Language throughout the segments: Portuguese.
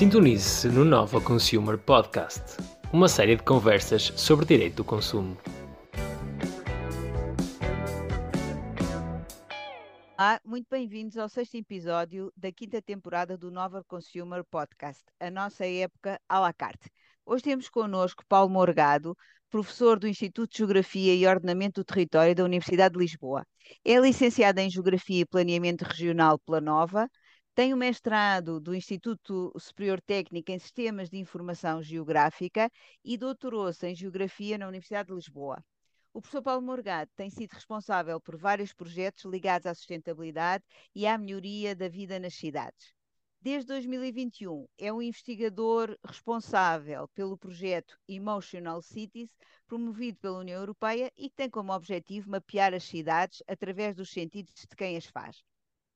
Sintonize-se no Nova Consumer Podcast, uma série de conversas sobre direito do consumo. Olá, muito bem-vindos ao sexto episódio da quinta temporada do Nova Consumer Podcast, a nossa época à la carte. Hoje temos connosco Paulo Morgado, professor do Instituto de Geografia e Ordenamento do Território da Universidade de Lisboa. É licenciado em Geografia e Planeamento Regional pela Nova, tem o mestrado do Instituto Superior Técnico em Sistemas de Informação Geográfica e doutorou-se em Geografia na Universidade de Lisboa. O professor Paulo Morgado tem sido responsável por vários projetos ligados à sustentabilidade e à melhoria da vida nas cidades. Desde 2021, é um investigador responsável pelo projeto Emotional Cities, promovido pela União Europeia e que tem como objetivo mapear as cidades através dos sentidos de quem as faz.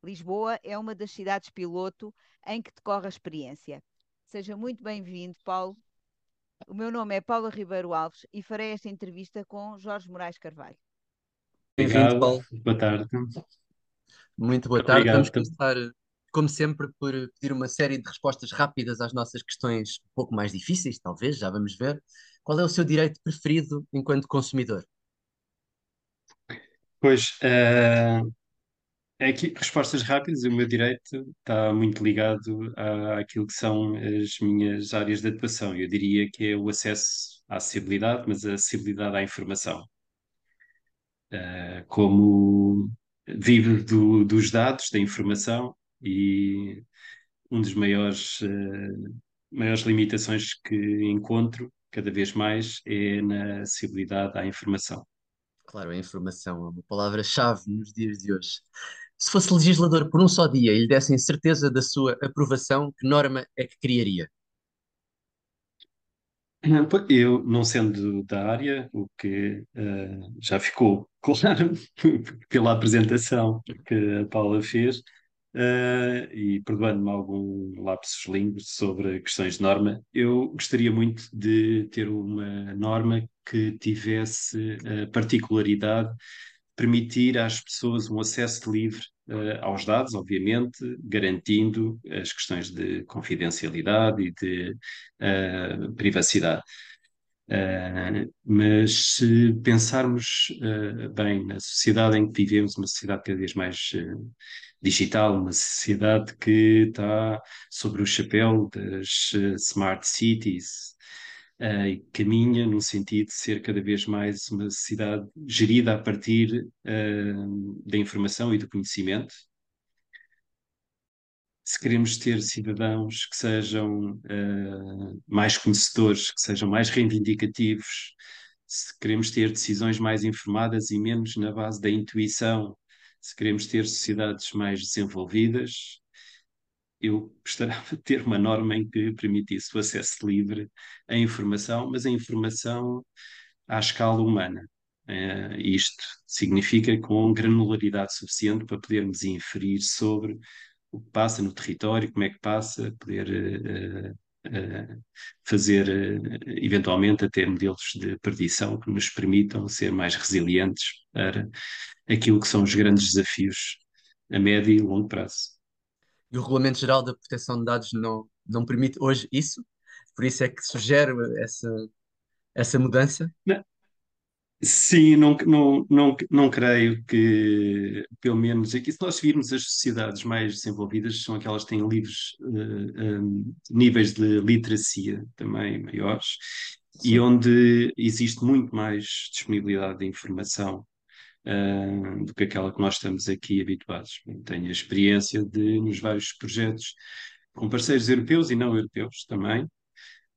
Lisboa é uma das cidades piloto em que decorre a experiência. Seja muito bem-vindo, Paulo. O meu nome é Paula Ribeiro Alves e farei esta entrevista com Jorge Moraes Carvalho. Bem-vindo, Paulo. Boa tarde. Muito boa tarde. Obrigado. Vamos começar, como sempre, por pedir uma série de respostas rápidas às nossas questões um pouco mais difíceis, talvez, já vamos ver. Qual é o seu direito preferido enquanto consumidor? Pois, eh, é que respostas rápidas, o meu direito está muito ligado à- àquilo que são as minhas áreas de atuação. Eu diria que é o acesso à acessibilidade, mas a acessibilidade à informação. Eh, como vivo do- dos dados, da informação, e um dos maiores, eh, maiores limitações que encontro cada vez mais é na acessibilidade à informação. Claro, a informação é uma palavra-chave nos dias de hoje. Se fosse legislador por um só dia e lhe dessem certeza da sua aprovação, que norma é que criaria? Eu, não sendo da área, o que eh, já ficou claro pela apresentação que a Paula fez, eh, e perdoando-me algum lapsus linguae sobre questões de norma, eu gostaria muito de ter uma norma que tivesse a particularidade de permitir às pessoas um acesso livre eh, aos dados, obviamente, garantindo as questões de confidencialidade e de eh, privacidade. Uh, mas se pensarmos uh, bem na sociedade em que vivemos, uma sociedade cada vez mais uh, digital, uma sociedade que está sobre o chapéu das smart cities e caminha no sentido de ser cada vez mais uma sociedade gerida a partir da informação e do conhecimento, se queremos ter cidadãos que sejam uh, mais conhecedores, que sejam mais reivindicativos, se queremos ter decisões mais informadas e menos na base da intuição, se queremos ter sociedades mais desenvolvidas, eu gostaria de ter uma norma em que permitisse o acesso livre à informação, mas a informação à escala humana. Uh, isto significa com granularidade suficiente para podermos inferir sobre o que passa no território, como é que passa, poder uh, uh, fazer eventualmente até modelos de predição que nos permitam ser mais resilientes para aquilo que são os grandes desafios a médio e longo prazo. E o Regulamento Geral da Proteção de Dados não, não permite hoje isso? Por isso é que sugere essa, essa mudança? Não. Sim, não, não, não, não creio que, pelo menos aqui, se nós virmos as sociedades mais desenvolvidas, são aquelas que têm livres, uh, um, níveis de literacia também maiores Sim. e onde existe muito mais disponibilidade de informação uh, do que aquela que nós estamos aqui habituados. Tenho a experiência de, nos vários projetos com parceiros europeus e não europeus também,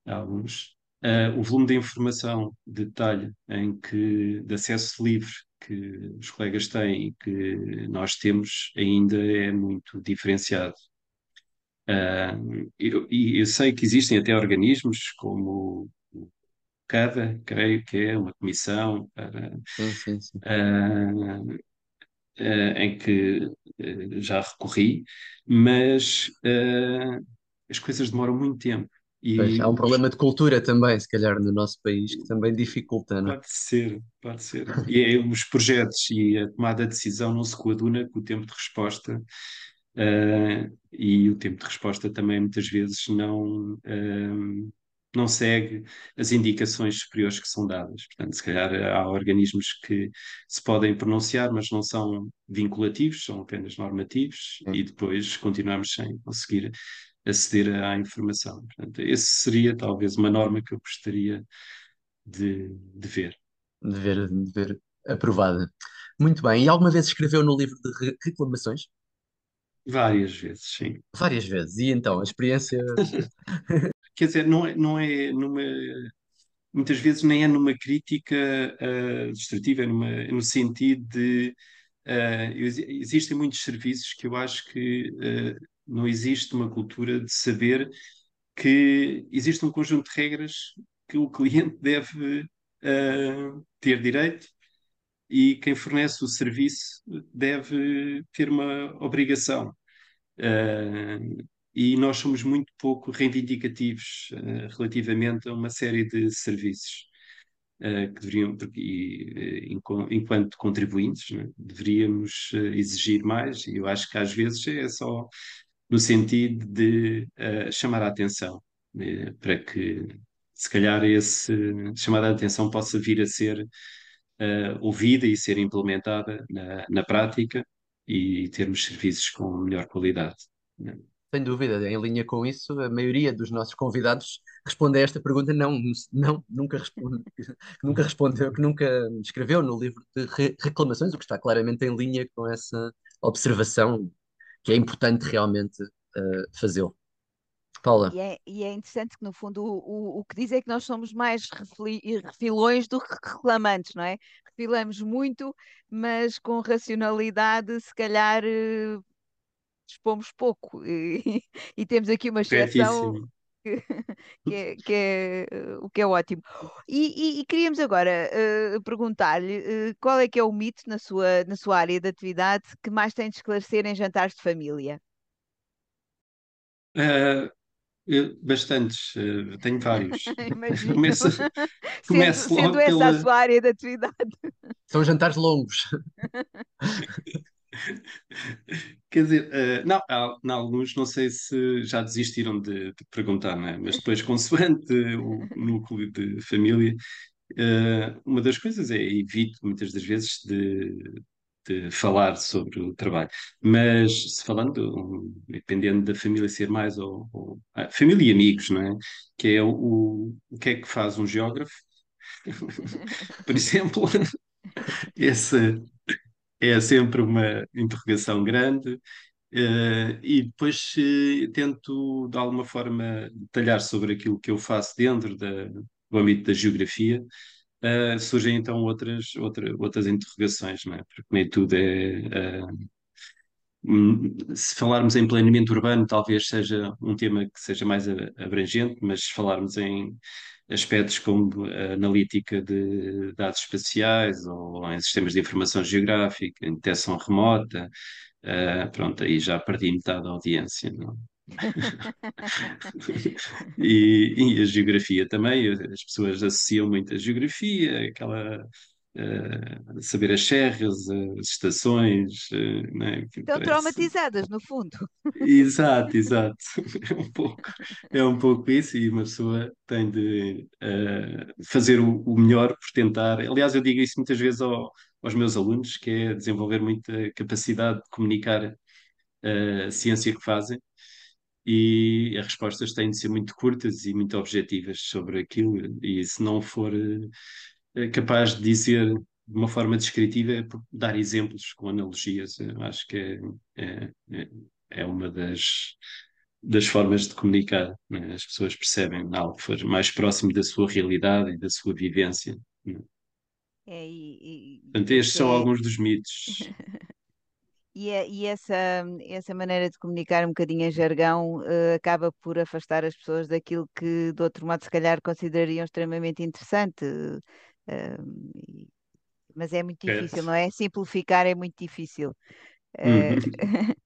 alguns, Uh, o volume de informação de detalhe em que, de acesso livre que os colegas têm e que nós temos ainda é muito diferenciado. Uh, eu, e eu sei que existem até organismos como CADA, creio que é uma comissão para, sim, sim, sim. Uh, em que já recorri, mas as coisas demoram muito tempo. E... Pois, há um problema de cultura também, se calhar, no nosso país, que também dificulta, não Pode ser, pode ser. E é, os projetos e a tomada de decisão não se coaduna com o tempo de resposta uh, e o tempo de resposta também muitas vezes não, uh, não segue as indicações superiores que são dadas. Portanto, se calhar há organismos que se podem pronunciar, mas não são vinculativos, são apenas normativos, Sim. e depois continuamos sem conseguir aceder à informação. Portanto, esse seria talvez uma norma que eu gostaria de, de ver. De ver, de ver aprovada. Muito bem. E alguma vez escreveu no livro de re- reclamações? Várias vezes, sim. Várias vezes. E então, a experiência. Quer dizer, não é, não é numa. Muitas vezes nem é numa crítica uh, destrutiva, é, numa, é no sentido de. uh, ex- existem muitos serviços que eu acho que uh, não existe uma cultura de saber que existe um conjunto de regras que o cliente deve uh, ter direito e quem fornece o serviço deve ter uma obrigação. Uh, e nós somos muito pouco reivindicativos uh, relativamente a uma série de serviços uh, que deveriam, porque, e, enco- enquanto contribuintes, né, deveríamos exigir mais, e eu acho que às vezes é só no sentido de chamar a atenção, né, para que se calhar esse chamada de atenção possa vir a ser ouvida e ser implementada na, na prática e termos serviços com melhor qualidade. né? Sem dúvida, em linha com isso, a maioria dos nossos convidados responde a esta pergunta: não, não, nunca responde, nunca respondeu, que nunca escreveu no livro de re- reclamações, o que está claramente em linha com essa observação, que é importante realmente uh, fazê-lo. Paula, E é, e é interessante que, no fundo, o, o, o que diz é que nós somos mais refli- refilões do que reclamantes, não é? Refilamos muito, mas com racionalidade, se calhar, eh, dispomos pouco. E, e temos aqui uma exceção que, que é, que é, eh, o que é ótimo. E, e- e queríamos agora eh, perguntar-lhe eh, qual é que é o mito na sua, na sua área de atividade que mais tem de esclarecer em jantares de família? Uh, bastantes, uh, tenho vários. Imagino. Começo, Sendo, começo sendo logo essa a pela. sua área de atividade. são jantares longos. Quer dizer, uh, não, alguns não sei se já desistiram de, de perguntar, não é? Mas depois, consoante o núcleo de família, uh, uma das coisas é evito muitas das vezes de, de falar sobre o trabalho. Mas se falando, dependendo da família ser mais ou, ou ah, família e amigos, não é? Que é o, o que é que faz um geógrafo, por exemplo, esse é sempre uma interrogação grande. eh, e depois eh, tento, de alguma forma, detalhar sobre aquilo que eu faço dentro da- do âmbito da geografia. eh, surgem então outras, outra, outras interrogações, não é? Porque nem tudo é. hum, se falarmos em planeamento urbano, talvez seja um tema que seja mais abrangente, mas se falarmos em aspectos como a analítica de dados espaciais ou em sistemas de informação geográfica, em detecção remota, Uh, pronto, aí já perdi metade da audiência, não? E, e a geografia também, as pessoas associam muito a geografia, aquela uh, saber as serras, as estações, uh, né? Estão parece- traumatizadas, no fundo. Exato, exato. É um pouco, é um pouco isso, e uma pessoa tem de eh, fazer o, o melhor por tentar. Aliás, eu digo isso muitas vezes ao- aos meus alunos, que é desenvolver muita capacidade de comunicar a ciência que fazem, e as respostas têm de ser muito curtas e muito objetivas sobre aquilo, e se não for capaz de dizer de uma forma descritiva, é dar exemplos com analogias. Eu acho que é, é, é é uma das, das formas de comunicar. né? As pessoas percebem algo for mais próximo da sua realidade e da sua vivência. né? É, e, e- Portanto, estes são é- alguns dos mitos. e, é- e essa, essa maneira de comunicar um bocadinho em jargão eh, acaba por afastar as pessoas daquilo que, de outro modo, se calhar considerariam extremamente interessante. E- mas é muito difícil, não é? Simplificar é muito difícil. Uhum.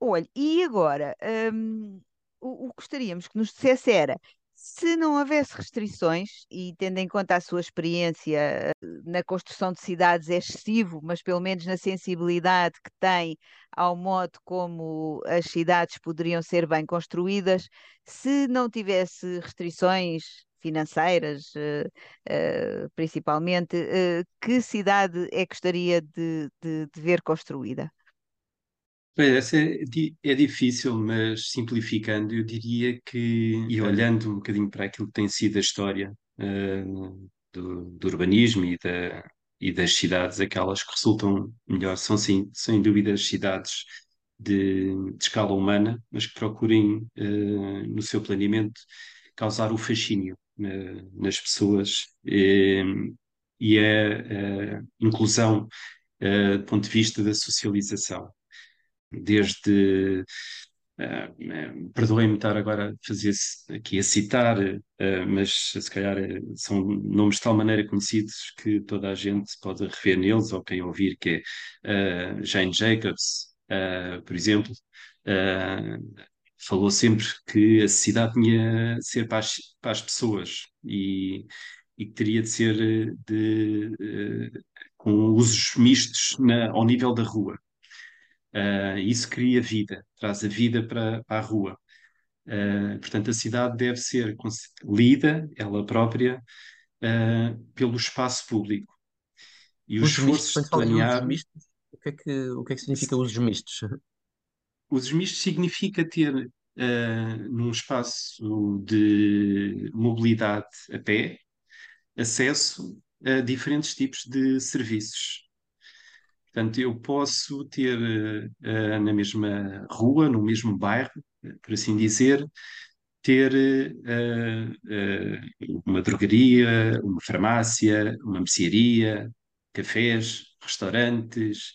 Olha, e agora, hum, o, o que gostaríamos que nos dissesse era Se não houvesse restrições, e tendo em conta a sua experiência eh, na construção de cidades, é excessivo, mas pelo menos na sensibilidade que tem ao modo como as cidades poderiam ser bem construídas, se não tivesse restrições financeiras, uh, uh, principalmente, uh, que cidade é que gostaria de, de, de ver construída? Bem, essa é, é difícil, mas simplificando, eu diria que, e olhando um bocadinho para aquilo que tem sido a história uh, do, do, urbanismo e, da, e das cidades, aquelas que resultam melhor são, sim, sem dúvida, as cidades de, de escala humana, mas que procurem, uh, no seu planeamento, causar o fascínio nas pessoas. E, e a, a inclusão do ponto de vista da socialização. Desde Uh, Perdoem-me estar agora a fazer aqui a citar, mas se calhar são nomes de tal maneira conhecidos que toda a gente pode rever neles, ou quem ouvir, que é Jane Jacobs, por exemplo, falou sempre que a cidade tinha de ser para as, para as pessoas e, e que teria de ser de, com usos mistos na, ao nível da rua. Uh, isso cria vida, traz a vida para, para a rua. Uh, portanto, a cidade deve ser lida, ela própria, uh, pelo espaço público. E os esforços de planear. Mistos, o, que é que, o que é que significa usos mistos? Usos mistos significa ter num espaço de mobilidade a pé acesso a diferentes tipos de serviços. Portanto, eu posso ter uh, na mesma rua, no mesmo bairro, por assim dizer, ter uh, uh, uma drogaria, uma farmácia, uma mercearia, cafés, restaurantes,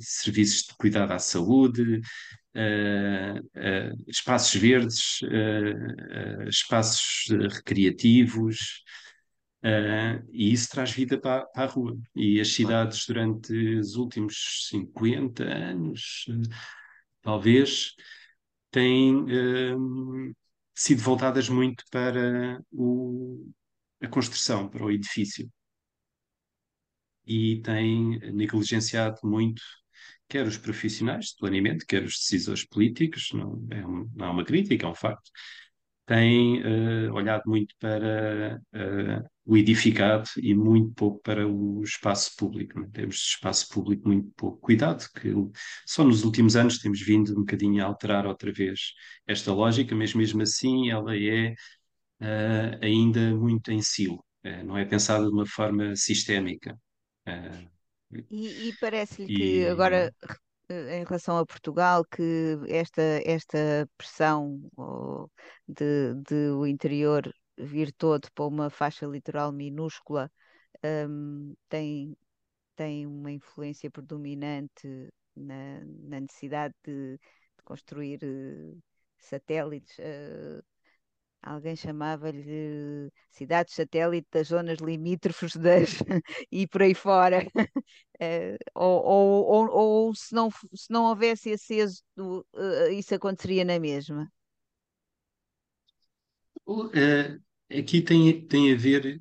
serviços de cuidado à saúde, espaços verdes, espaços recreativos, Uh, e isso traz vida para, para, a rua. E as cidades, durante os últimos 50 anos, talvez, têm uh, sido voltadas muito para o, a construção, para o edifício. E têm negligenciado muito, quer os profissionais de planeamento, quer os decisores políticos, não é, um, não é uma crítica, é um facto, têm uh, olhado muito para uh, o edificado e muito pouco para o espaço público. Né? Temos espaço público muito pouco cuidado, que só nos últimos anos temos vindo um bocadinho a alterar outra vez esta lógica, mas mesmo assim ela é uh, ainda muito em silo, não é pensada de uma forma sistémica. E, e parece-lhe e... que agora eh, em relação a Portugal que esta, esta pressão de, de o interior vir todo para uma faixa litoral minúscula um, tem, tem uma influência predominante na, na necessidade de, de construir uh, satélites. Uh, alguém chamava-lhe cidades satélite das zonas limítrofes das, e por aí fora. Uh, ou, ou, ou, ou, se, não, se não houvesse esse êxodo, uh, isso aconteceria na mesma? Uh, aqui tem, tem a ver,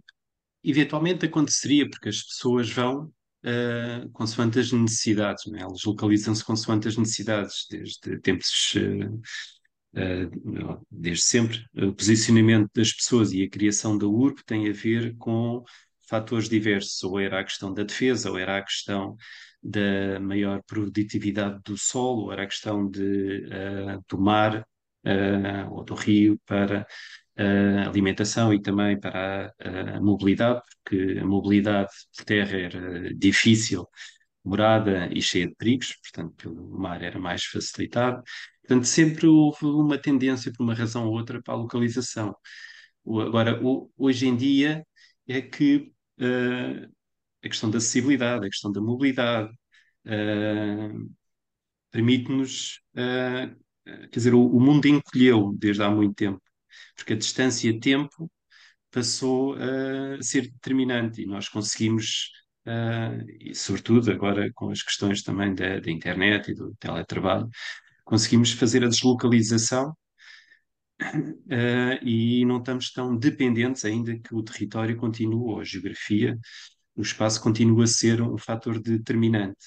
eventualmente aconteceria, porque as pessoas vão uh, consoante as necessidades, é? elas localizam-se consoante as necessidades, desde tempos eh, desde sempre, o posicionamento das pessoas e a criação da URB tem a ver com fatores diversos, ou era a questão da defesa, ou era a questão da maior produtividade do solo, ou era a questão de, uh, do mar uh, ou do rio para a alimentação e também para a, a, mobilidade, porque a mobilidade por terra era difícil, morada e cheia de perigos, portanto, pelo mar era mais facilitado. Portanto, sempre houve uma tendência, por uma razão ou outra, para a localização. Agora, hoje em dia, é que uh, a questão da acessibilidade, a questão da mobilidade, uh, permite-nos. Uh, quer dizer, o, o, mundo encolheu desde há muito tempo, porque a distância-tempo passou a ser determinante e nós conseguimos. e sobretudo agora com as questões também da, da internet e do teletrabalho, conseguimos fazer a deslocalização uh, e não estamos tão dependentes ainda que o território continue, ou a geografia, o espaço continua a ser um fator determinante.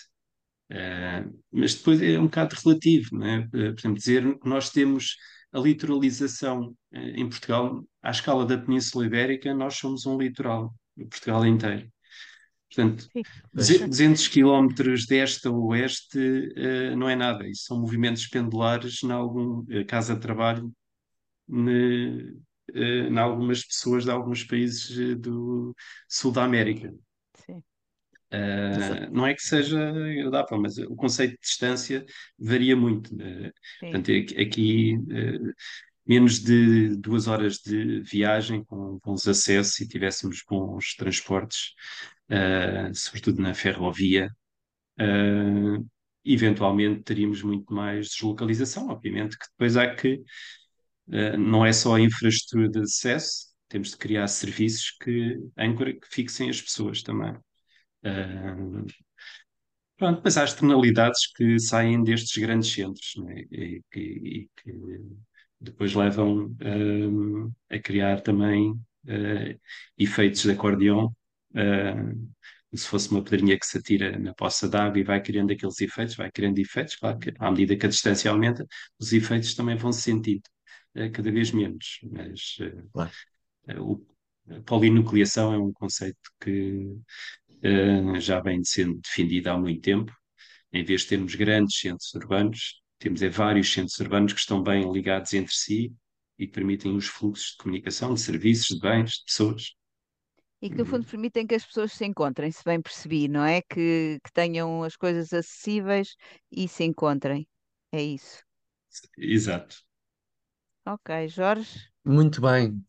Uh, mas depois é um bocado relativo, não é? Uh, dizer que nós temos a litoralização em Portugal, à escala da Península Ibérica, nós somos um litoral, Portugal inteiro. Portanto, Sim. 200 quilómetros de este a oeste uh, não é nada. Isso são movimentos pendulares em algum uh, casa de trabalho em uh, algumas pessoas de alguns países do sul da América. Sim. Uh, não é que seja agradável, mas o conceito de distância varia muito. Uh, portanto, aqui uh, menos de duas horas de viagem com bons acessos e tivéssemos bons transportes, sobretudo na ferrovia, eventualmente teríamos muito mais deslocalização. Obviamente que depois há que, não é só a infraestrutura de acesso, temos de criar serviços que, que fixem as pessoas também. Uh, pronto, mas há externalidades que saem destes grandes centros né? e, e, e, que depois levam uh, a criar também uh, efeitos de acordeão, como se fosse uma pedrinha que se atira na poça d'água e vai criando aqueles efeitos, vai criando efeitos, claro que à medida que a distância aumenta, os efeitos também vão se sentindo cada vez menos, mas claro. o, a polinucleação é um conceito que uh, já vem sendo defendida há muito tempo. Em vez de termos grandes centros urbanos, temos é, vários centros urbanos que estão bem ligados entre si e que permitem os fluxos de comunicação, de serviços, de bens, de pessoas. E que, no fundo, permitem que as pessoas se encontrem, se bem percebi, não é? Que, que tenham as coisas acessíveis e se encontrem. É isso. Exato. Ok, Jorge. Muito bem.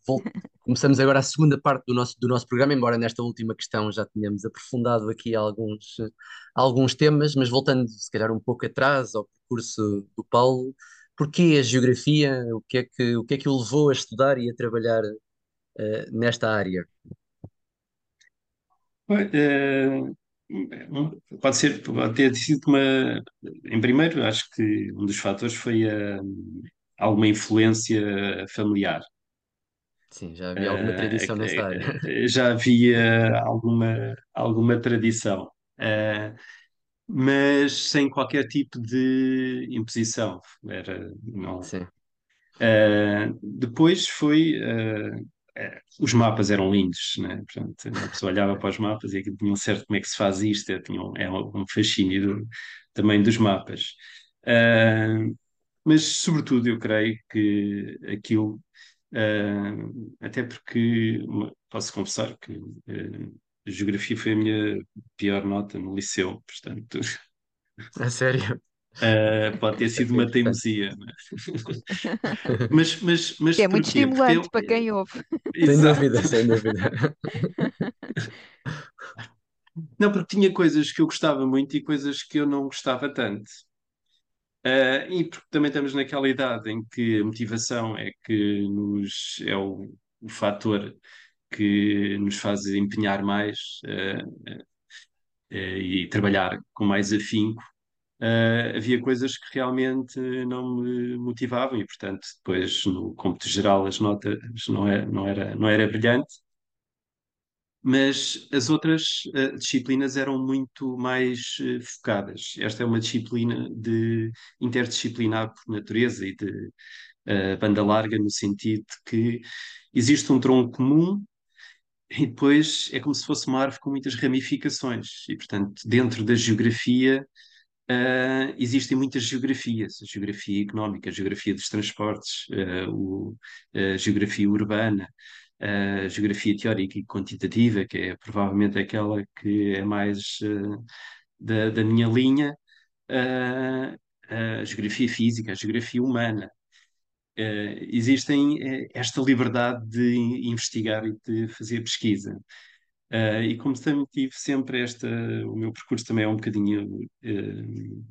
Começamos agora a segunda parte do nosso, do nosso programa, embora nesta última questão já tenhamos aprofundado aqui alguns, alguns temas, mas voltando se calhar um pouco atrás ao percurso do Paulo, porquê a geografia? O que é que, o que, é que o levou a estudar e a trabalhar uh, nesta área? Uh, pode ser, pode ter sido uma. Em primeiro, acho que um dos fatores foi a, alguma influência familiar. Sim, já havia alguma tradição uh, nessa área. já havia alguma, alguma tradição, mas sem qualquer tipo de imposição. Era, não. Sim. Uh, depois foi. Os mapas eram lindos, né? Portanto, a pessoa olhava para os mapas e aquilo tinha um certo como é que se faz isto, tinha um, é um fascínio do, também dos mapas. mas, sobretudo, eu creio que aquilo Uh, até porque posso confessar que uh, geografia foi a minha pior nota no liceu, portanto. A sério? Uh, pode ter sido uma teimosia, é? mas, mas, mas que é muito estimulante eu... para quem ouve. Sem dúvida, sem dúvida. Não, porque tinha coisas que eu gostava muito e coisas que eu não gostava tanto. Uh, e porque também estamos naquela idade em que a motivação é que nos é o, o fator que nos faz empenhar mais uh, uh, e trabalhar com mais afinco. Havia coisas que realmente não me motivavam e, portanto, depois no cômputo geral as notas não era, não era, não era brilhante mas as outras uh, disciplinas eram muito mais uh, focadas. Esta é uma disciplina de interdisciplinar por natureza e de uh, banda larga, no sentido que existe um tronco comum e depois é como se fosse uma árvore com muitas ramificações. E, portanto, dentro da geografia. Existem muitas geografias, a geografia económica, a geografia dos transportes, o, a geografia urbana, a geografia teórica e quantitativa, que é provavelmente aquela que é mais uh, da, da, minha linha, uh, a geografia física, a geografia humana. Uh, existem esta liberdade de investigar e de fazer pesquisa. Uh, e como também tive sempre esta, o meu percurso também é um bocadinho uh,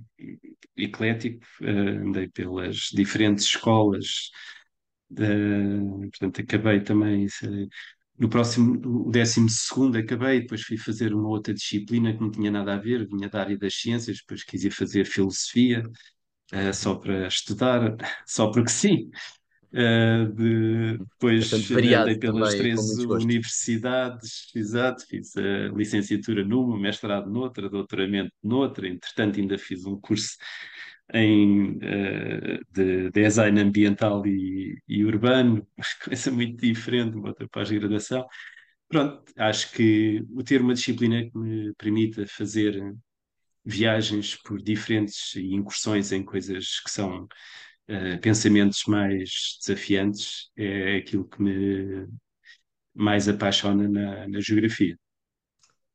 eclético, uh, andei pelas diferentes escolas portanto, acabei também no próximo, o décimo segundo acabei, depois fui fazer uma outra disciplina que não tinha nada a ver, vinha da área das ciências, depois quis ir fazer filosofia, só para estudar, só porque sim. Uh, de, depois Bastante variado andei pelas também, três universidades, exato, fiz a licenciatura numa, mestrado noutra, doutoramento noutra, entretanto ainda fiz um curso em, uh, de design ambiental e, e urbano, coisa muito diferente, uma outra pós-graduação. Pronto, acho que o ter uma disciplina que me permita fazer viagens por diferentes e incursões em coisas que são uh, pensamentos mais desafiantes é aquilo que me mais apaixona na, na geografia.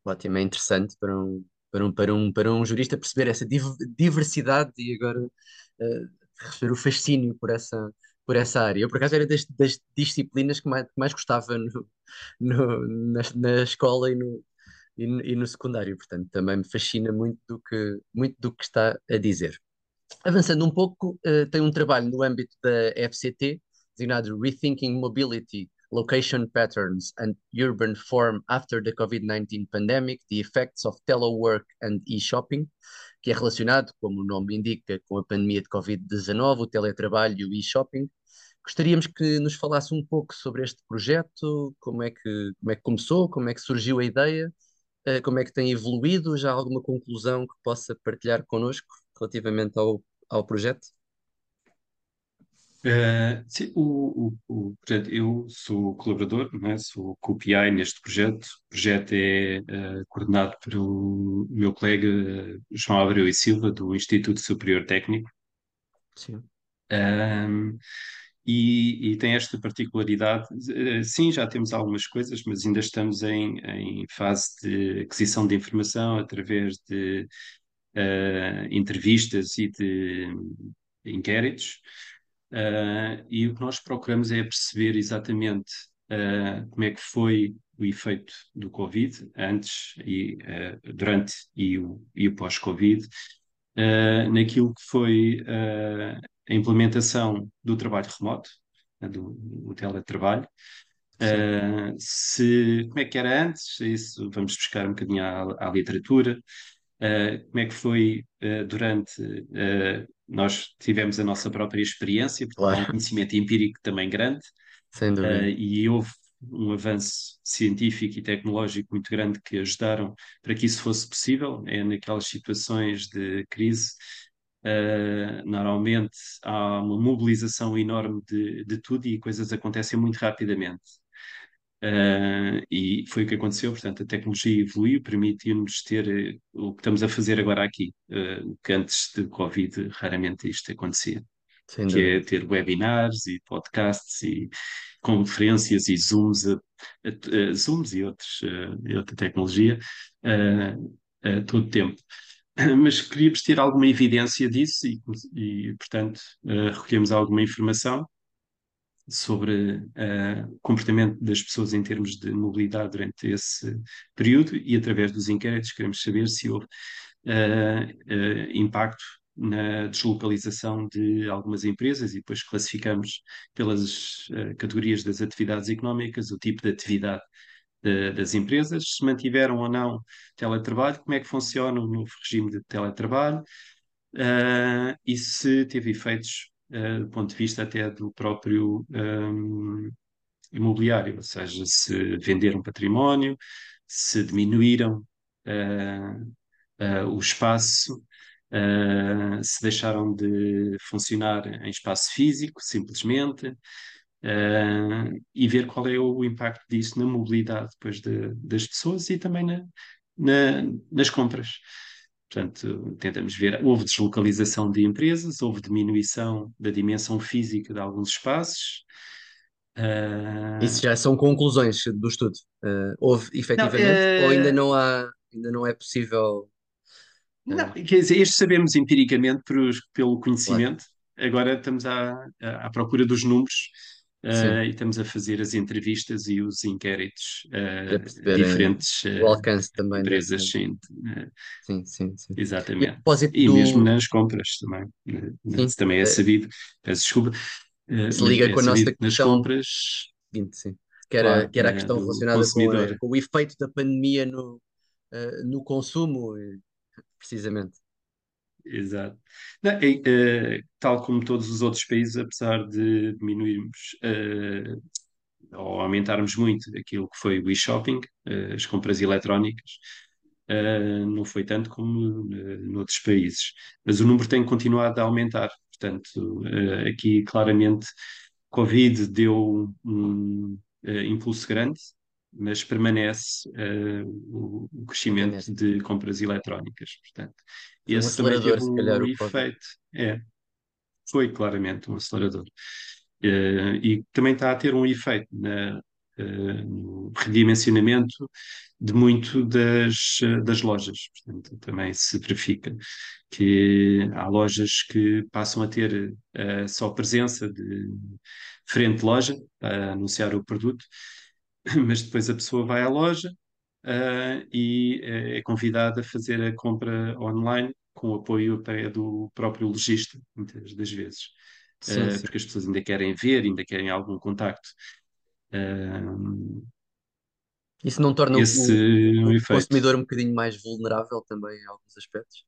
Ótimo, é interessante para um, para um, para um, para um jurista perceber essa div- diversidade e agora uh, receber o fascínio por essa, por essa área. Eu, por acaso, era das, das disciplinas que mais, que mais gostava no, no- na, na escola e no, e, e no secundário, portanto, também me fascina muito do que, muito do que está a dizer. Avançando um pouco, uh, tem um trabalho no âmbito da FCT, designado Rethinking Mobility, Location Patterns and Urban Form After the COVID-19 Pandemic, The Effects of Telework and E-Shopping, que é relacionado, como o nome indica, com a pandemia de Covid-19, o teletrabalho e o e-shopping. Gostaríamos que nos falasse um pouco sobre este projeto, como é que, como é que começou, como é que surgiu a ideia, uh, como é que tem evoluído, já alguma conclusão que possa partilhar connosco relativamente ao, ao projeto? Uh, sim, o, o, o, eu sou colaborador, é? Sou co-PI neste projeto. O projeto é uh, coordenado pelo meu colega João Abreu e Silva, do Instituto Superior Técnico. Sim. Um, e, e, tem esta particularidade. Sim, já temos algumas coisas, mas ainda estamos em, em fase de aquisição de informação através de entrevistas e de inquéritos. Uh, e o que nós procuramos é perceber exatamente uh, como é que foi o efeito do Covid antes e uh, durante e o, e o pós-Covid naquilo que foi a implementação do trabalho remoto, do, do teletrabalho. se, como é que era antes? Isso vamos buscar um bocadinho à, à literatura. Como é que foi durante nós tivemos a nossa própria experiência, porque claro. há um conhecimento empírico também grande, Sem dúvida. Uh, e houve um avanço científico e tecnológico muito grande que ajudaram para que isso fosse possível. É naquelas situações de crise, uh, normalmente há uma mobilização enorme de, de tudo e coisas acontecem muito rapidamente. Uh, e foi o que aconteceu, portanto, a tecnologia evoluiu, permitiu-nos ter uh, o que estamos a fazer agora aqui, uh, que antes de Covid raramente isto acontecia, Sem que dúvida. é ter webinars e podcasts e conferências e Zooms, a, a, a Zooms e, outros, e outra tecnologia a todo tempo. Mas queríamos ter alguma evidência disso e, e portanto, recolhemos alguma informação sobre uh, comportamento das pessoas em termos de mobilidade durante esse período e através dos inquéritos queremos saber se houve uh, uh, impacto na deslocalização de algumas empresas e depois classificamos pelas categorias das atividades económicas o tipo de atividade de, das empresas, se mantiveram ou não teletrabalho, como é que funciona o novo regime de teletrabalho e se teve efeitos uh, do ponto de vista até do próprio um, imobiliário, ou seja, se venderam património, se diminuíram uh, uh, o espaço, se deixaram de funcionar em espaço físico, simplesmente. e ver qual é o impacto disso na mobilidade depois de, das pessoas e também na, na, nas compras. Portanto, tentamos ver, houve deslocalização de empresas, houve diminuição da dimensão física de alguns espaços. Uh... Isso já são conclusões do estudo. Uh, houve efetivamente não, uh... ou ainda não há, ainda não é possível. Não, quer dizer, este sabemos empiricamente por, pelo conhecimento. Claro. Agora estamos à, à procura dos números Uh, e estamos a fazer as entrevistas e os inquéritos uh, diferentes uh, o alcance também empresas sim, sim, sim, sim, exatamente. e, e do... mesmo nas compras também sim. também é sabido peço desculpa se liga é com a nossa nas questão compras seguinte, sim. que era, claro, que era a questão relacionada com, a, com, o efeito da pandemia no, no consumo precisamente exato. Não, é, tal como todos os outros países, apesar de diminuirmos eh, ou aumentarmos muito aquilo que foi o e-shopping, eh, as compras eletrónicas, eh, não foi tanto como eh, noutros países. Mas o número tem continuado a aumentar. Portanto, eh, aqui claramente Covid deu um eh, impulso grande, mas permanece eh, o, o crescimento de compras eletrónicas. Portanto, um esse também teve calhar, um Covid. efeito. É, foi claramente um acelerador. Eh, e também está a ter um efeito na, eh, no redimensionamento de muito das, das lojas. Portanto, também se verifica que há lojas que passam a ter eh, só presença de frente loja para anunciar o produto, mas depois a pessoa vai à loja eh, e eh, é convidada a fazer a compra online com o apoio até do próprio lojista, muitas das vezes. Sim, Uh, sim. porque as pessoas ainda querem ver, ainda querem algum contacto. Uh, Isso não torna o, esse o- é um o consumidor um bocadinho mais vulnerável também em alguns aspectos?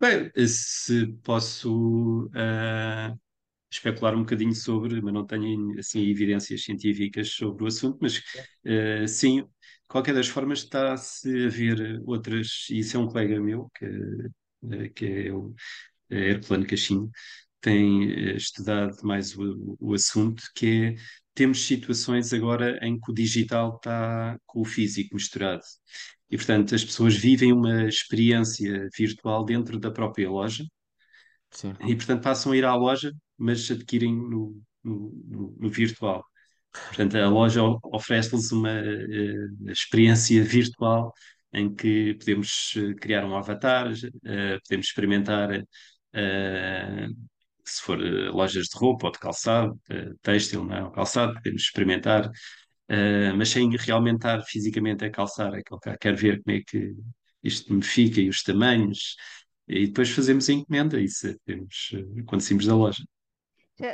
Bem, se posso uh, especular um bocadinho sobre, mas não tenho assim evidências científicas sobre o assunto, mas uh, sim, de qualquer das formas está-se a ver outras, e isso é um colega meu, que, uh, que é o é Herculano Cachinho, tem eh, estudado mais o, o assunto, que é temos situações agora em que o digital está com o físico misturado. E, portanto, as pessoas vivem uma experiência virtual dentro da própria loja Sim. e, portanto, passam a ir à loja, mas adquirem no, no, no- virtual. Portanto, a loja oferece-lhes uma eh, experiência virtual em que podemos eh, criar um avatar, eh, podemos experimentar, eh, se for lojas de roupa ou de calçado, eh, têxtil, não é? calçado, podemos experimentar, mas sem realmente estar fisicamente a calçar, é que eu quero ver como é que isto me fica e os tamanhos, e depois fazemos a encomenda, isso é, temos, eh, quando saímos da loja.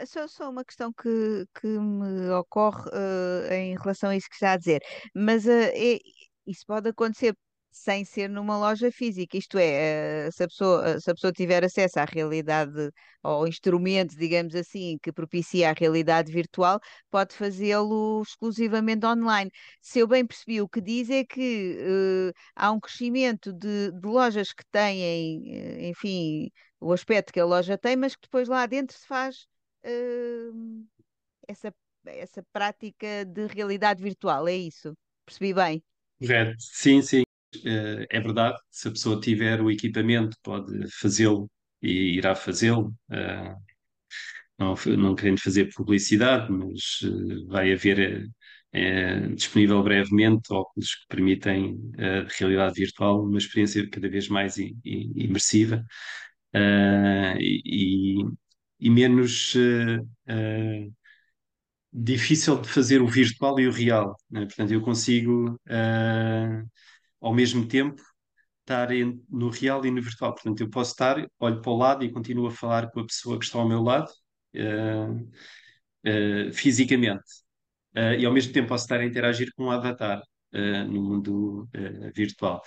Só, só uma questão que, que me ocorre eh, em relação a isso que está a dizer, mas eh, é- isso pode acontecer sem ser numa loja física, isto é, eh, se a pessoa, se a pessoa tiver acesso à realidade ou instrumentos, digamos assim, que propicia a realidade virtual, pode fazê-lo exclusivamente online. Se eu bem percebi, o que diz é que eh, há um crescimento de, de lojas que têm, eh, enfim, o aspecto que a loja tem, mas que depois lá dentro se faz hum, essa, essa prática de realidade virtual, é isso? Percebi bem? Correto, sim, sim, Eh, é verdade. Se a pessoa tiver o equipamento, pode fazê-lo e irá fazê-lo. Eh, não, não querendo fazer publicidade, mas eh, vai haver disponível brevemente óculos que permitem de realidade virtual uma experiência cada vez mais imersiva e, e- menos difícil de fazer o virtual e o real. né? Portanto, eu consigo eh, ao mesmo tempo estar no real e no virtual. Portanto, eu posso estar, olho para o lado e continuo a falar com a pessoa que está ao meu lado, eh, eh, fisicamente. Eh, e ao mesmo tempo posso estar a interagir com um avatar, no mundo, virtual.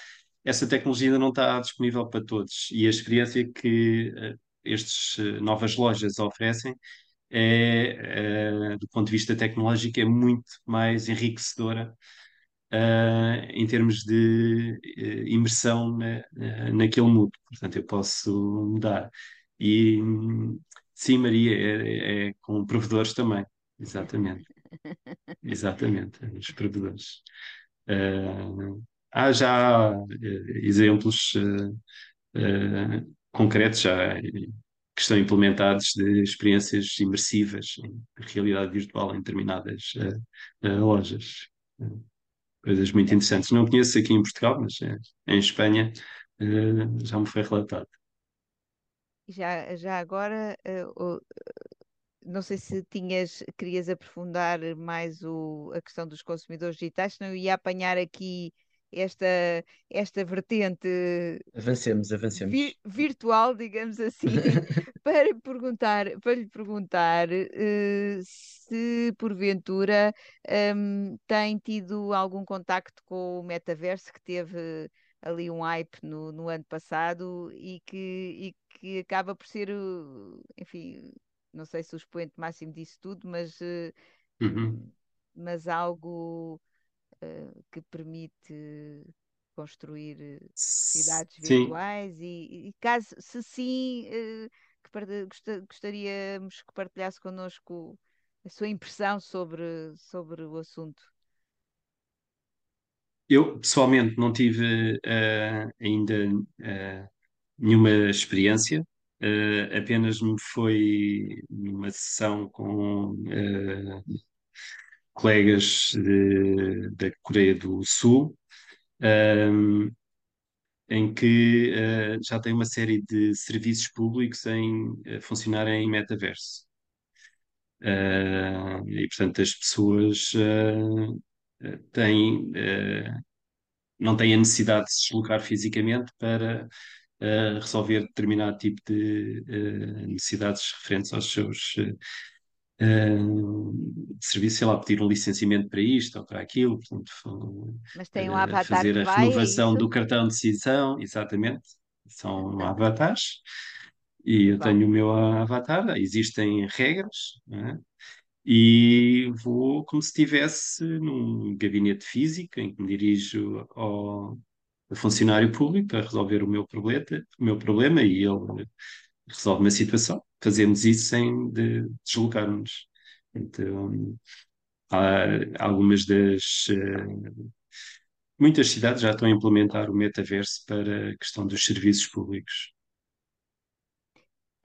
Essa tecnologia ainda não está disponível para todos e a experiência que, eh, novas lojas oferecem é, do ponto de vista tecnológico, é muito mais enriquecedora uh, em termos de uh, imersão na, uh, naquele mundo. Portanto, eu posso mudar. E sim, Maria, é, é com provedores também. Exatamente. Exatamente, os provedores. Uh, há já exemplos concretos já que estão implementados de experiências imersivas em realidade virtual em determinadas lojas coisas muito interessantes. Não conheço aqui em Portugal, mas eh, em Espanha eh, já me foi relatado. Já, já agora, eh, não sei se tinhas, querias aprofundar mais o, a questão dos consumidores digitais, senão eu ia apanhar aqui esta, esta vertente Avancemos, avancemos. vi- virtual, digamos assim, para lhe perguntar, para lhe perguntar eh, se porventura hum, tem tido algum contacto com o metaverso que teve ali um hype no, no ano passado e que, e que acaba por ser, enfim, não sei se o expoente máximo disso tudo, mas, Uhum. mas algo uh, que permite construir cidades Sim, virtuais e, e caso, se sim, uh, que gostaríamos que partilhasse connosco a sua impressão sobre, sobre o assunto. eu pessoalmente não tive uh, ainda uh, nenhuma experiência, apenas me foi numa sessão com colegas de, da Coreia do Sul, um, em que já tem uma série de serviços públicos em funcionar em metaverso. Uh, e portanto as pessoas uh, têm, uh, não têm a necessidade de se deslocar fisicamente para resolver determinado tipo de necessidades referentes aos seus serviços, sei lá, pedir um licenciamento para isto ou para aquilo, portanto, Mas tem um avatar fazer a é renovação do cartão de decisão, exatamente, são avatares e eu tenho o meu avatar, existem regras, é? e vou como se estivesse num gabinete físico em que me dirijo ao, ao funcionário público para resolver o meu problema, o meu problema e ele resolve uma situação. Fazemos isso sem de deslocarmos. Então, há algumas das. Uh, muitas cidades já estão a implementar o metaverso para a questão dos serviços públicos.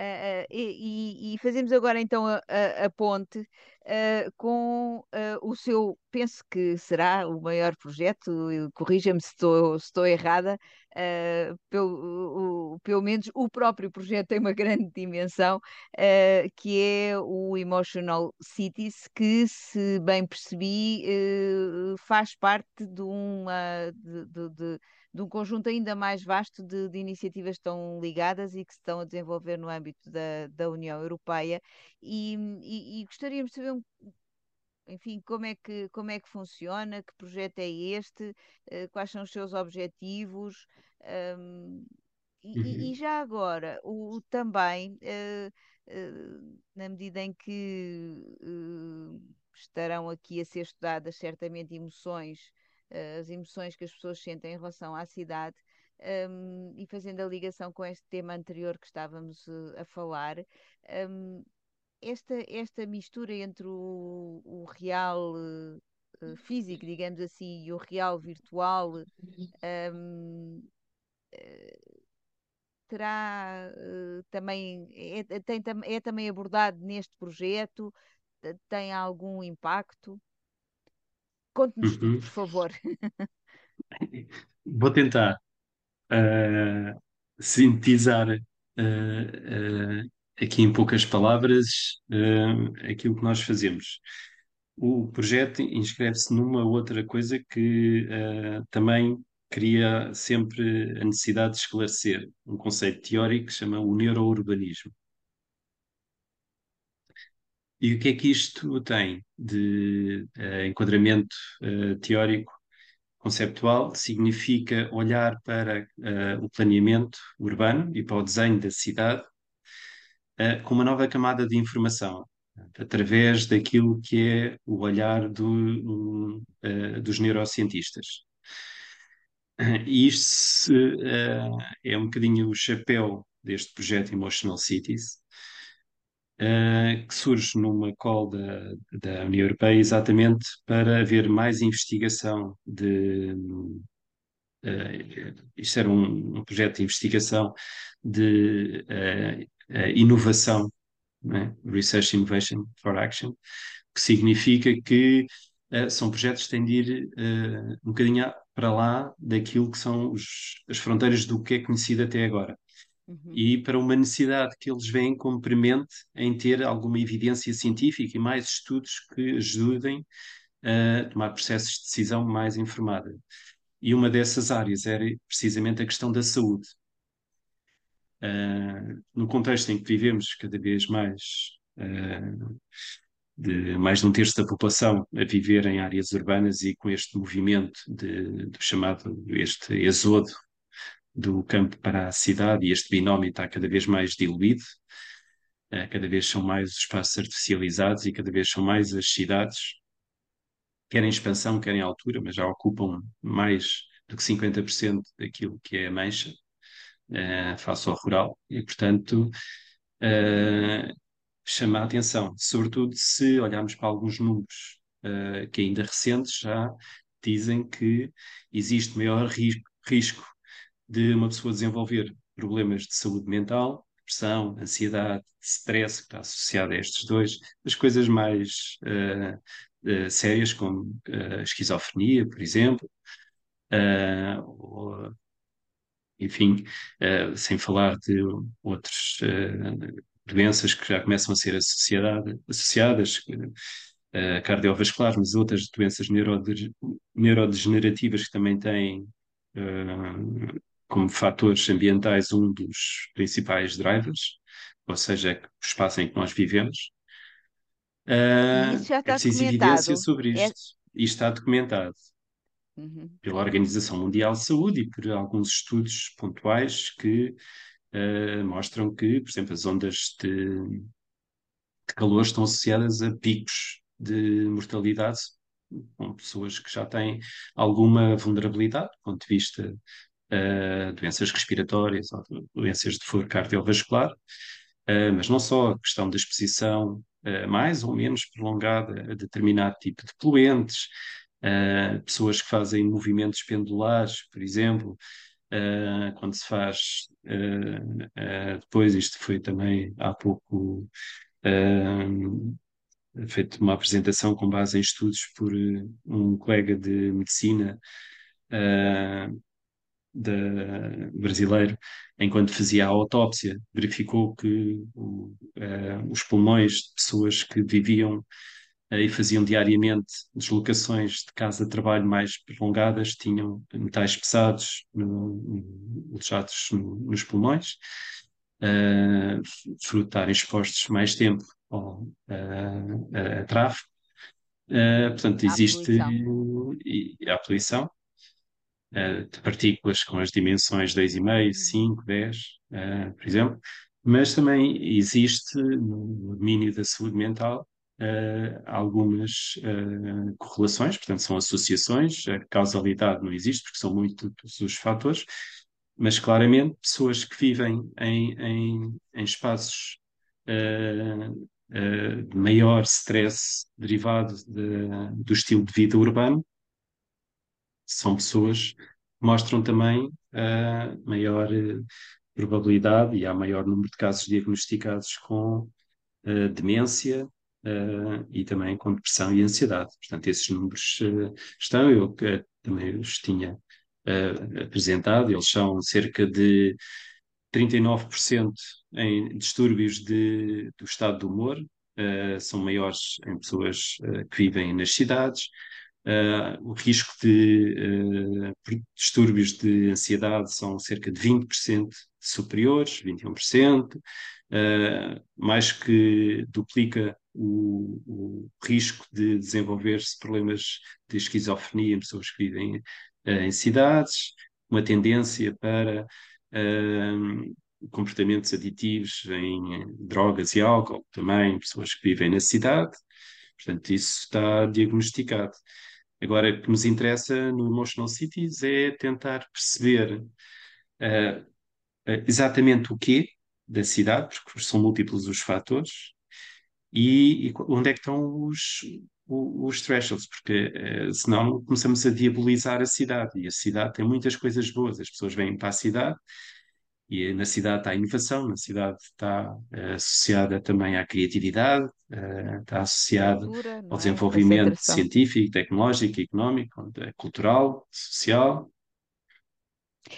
Uh, e, e, fazemos agora então a, a, a ponte uh, com uh, o seu, penso que será o maior projeto, corrija-me se estou errada, pelo, o, pelo menos o próprio projeto tem uma grande dimensão, que é o Emotional Cities, que, se bem percebi, faz parte de uma. De, de, de um conjunto ainda mais vasto de, de, iniciativas que estão ligadas e que se estão a desenvolver no âmbito da, da União Europeia e, e, e gostaríamos de saber um, enfim, como é que, como é que funciona, que projeto é este, uh, quais são os seus objetivos um, e, uhum. e, já agora, o, também, uh, uh, na medida em que estarão aqui a ser estudadas certamente emoções as emoções que as pessoas sentem em relação à cidade. Um, e fazendo a ligação com este tema anterior que estávamos a falar, um, esta, esta mistura entre o, o real uh, físico, digamos assim, e o real virtual um, terá também é, tem, é também abordado neste projeto? Tem algum impacto? Conte-nos tudo, Uhum. por favor. Vou tentar uh, sintetizar uh, uh, aqui em poucas palavras aquilo que nós fazemos. O projeto inscreve-se numa outra coisa que também cria sempre a necessidade de esclarecer um conceito teórico que se chama o neurourbanismo. E o que é que isto tem de uh, enquadramento uh, teórico conceptual? Significa olhar para uh, o planeamento urbano e para o desenho da cidade com uma nova camada de informação, através daquilo que é o olhar do, um, dos neurocientistas. E isto é um bocadinho o chapéu deste projeto Emotional Cities, uh, que surge numa call da, da União Europeia exatamente para haver mais investigação de. Uh, isto era um, um, projeto de investigação de uh, inovação, né? Research Innovation for Action, que significa que são projetos que têm de ir um bocadinho para lá daquilo que são os, as fronteiras do que é conhecido até agora uhum. e para uma necessidade que eles veem como premente em ter alguma evidência científica e mais estudos que ajudem a tomar processos de decisão mais informada. E uma dessas áreas era precisamente a questão da saúde. Uh, no contexto em que vivemos cada vez mais, uh, de mais de um terço da população a viver em áreas urbanas e com este movimento de, do chamado este exodo do campo para a cidade e este binómio está cada vez mais diluído. Uh, cada vez são mais os espaços artificializados e cada vez são mais as cidades, querem expansão, querem altura, mas já ocupam mais do que 50% daquilo que é a mancha uh, face ao rural. E, portanto, uh, chama a atenção, sobretudo se olharmos para alguns números uh, que ainda recentes já dizem que existe maior risco, de uma pessoa desenvolver problemas de saúde mental, depressão, ansiedade, stress, que está associado a estes dois, as coisas mais uh, uh, sérias, como esquizofrenia, por exemplo, ou, enfim, sem falar de outros doenças que já começam a ser associadas, uh, cardiovasculares, mas outras doenças neurodegenerativas que também têm uh, como fatores ambientais um dos principais drivers, ou seja, o espaço em que nós vivemos. Uh, isso já está é preciso evidência sobre isto. É... Isto está documentado uhum. pela Organização Mundial de Saúde e por alguns estudos pontuais que uh, mostram que, por exemplo, as ondas de, de calor estão associadas a picos de mortalidade com pessoas que já têm alguma vulnerabilidade do ponto de vista uh, doenças respiratórias ou doenças de foro cardiovascular, uh, mas não só a questão da exposição uh, mais ou menos prolongada a determinado tipo de poluentes, pessoas que fazem movimentos pendulares, por exemplo, Uh, quando se faz uh, uh, depois, isto foi também há pouco feito uma apresentação com base em estudos por um colega de medicina brasileiro, enquanto fazia a autópsia, verificou que o, os pulmões de pessoas que viviam e faziam diariamente deslocações de casa de trabalho mais prolongadas, tinham metais pesados alojados no, nos pulmões, uh, estarem expostos mais tempo ao, uh, a tráfego. Uh, portanto, existe a poluição, e, a poluição uh, de partículas com as dimensões 2,5, 5, 10, uh, por exemplo, mas também existe no domínio da saúde mental uh, algumas uh, correlações, portanto, são associações, a causalidade não existe, porque são muitos os fatores, mas claramente pessoas que vivem em, em, em espaços uh, de maior stress derivado de, do estilo de vida urbano são pessoas que mostram também maior probabilidade e há maior número de casos diagnosticados com demência, uh, e também com depressão e ansiedade. Portanto, esses números uh, estão, eu uh, também os tinha apresentado, eles são cerca de 39% em distúrbios de, do estado do humor, são maiores em pessoas que vivem nas cidades. O risco de distúrbios de ansiedade são cerca de 20% superiores, 21%, mais que duplica o, o risco de desenvolver-se problemas de esquizofrenia em pessoas que vivem uh, em cidades, uma tendência para uh, comportamentos aditivos em drogas e álcool também, pessoas que vivem na cidade. Portanto, isso está diagnosticado. Agora, o que nos interessa no Emotional Cities é tentar perceber uh, exatamente o quê da cidade, porque são múltiplos os fatores, e, e onde é que estão os, os, thresholds, porque eh, senão começamos a diabolizar a cidade, e a cidade tem muitas coisas boas, as pessoas vêm para a cidade, e na cidade está a inovação, na cidade está eh, associada também à criatividade, eh, está associada ao é? desenvolvimento científico, tecnológico, económico, cultural, social,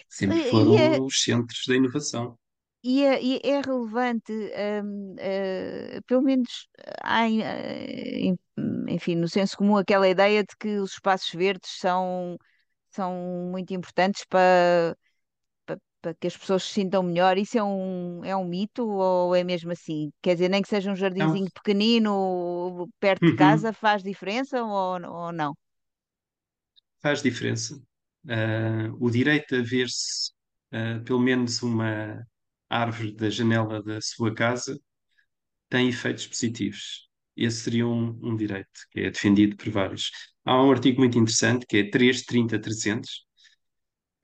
sempre foram é... os centros da inovação. E é, e é relevante, hum, eh, pelo menos há, eh, enfim, no senso comum, aquela ideia de que os espaços verdes são, são muito importantes para, para, que as pessoas se sintam melhor. Isso é um, é um mito ou é mesmo assim? Quer dizer, nem que seja um Não. jardinzinho pequenino perto de Uhum. casa, faz diferença ou, ou não? Faz diferença. Ah, o direito a ver-se uh, pelo menos uma árvore da janela da sua casa tem efeitos positivos. Esse seria um, um direito que é defendido por vários. Há um artigo muito interessante que é 330-300,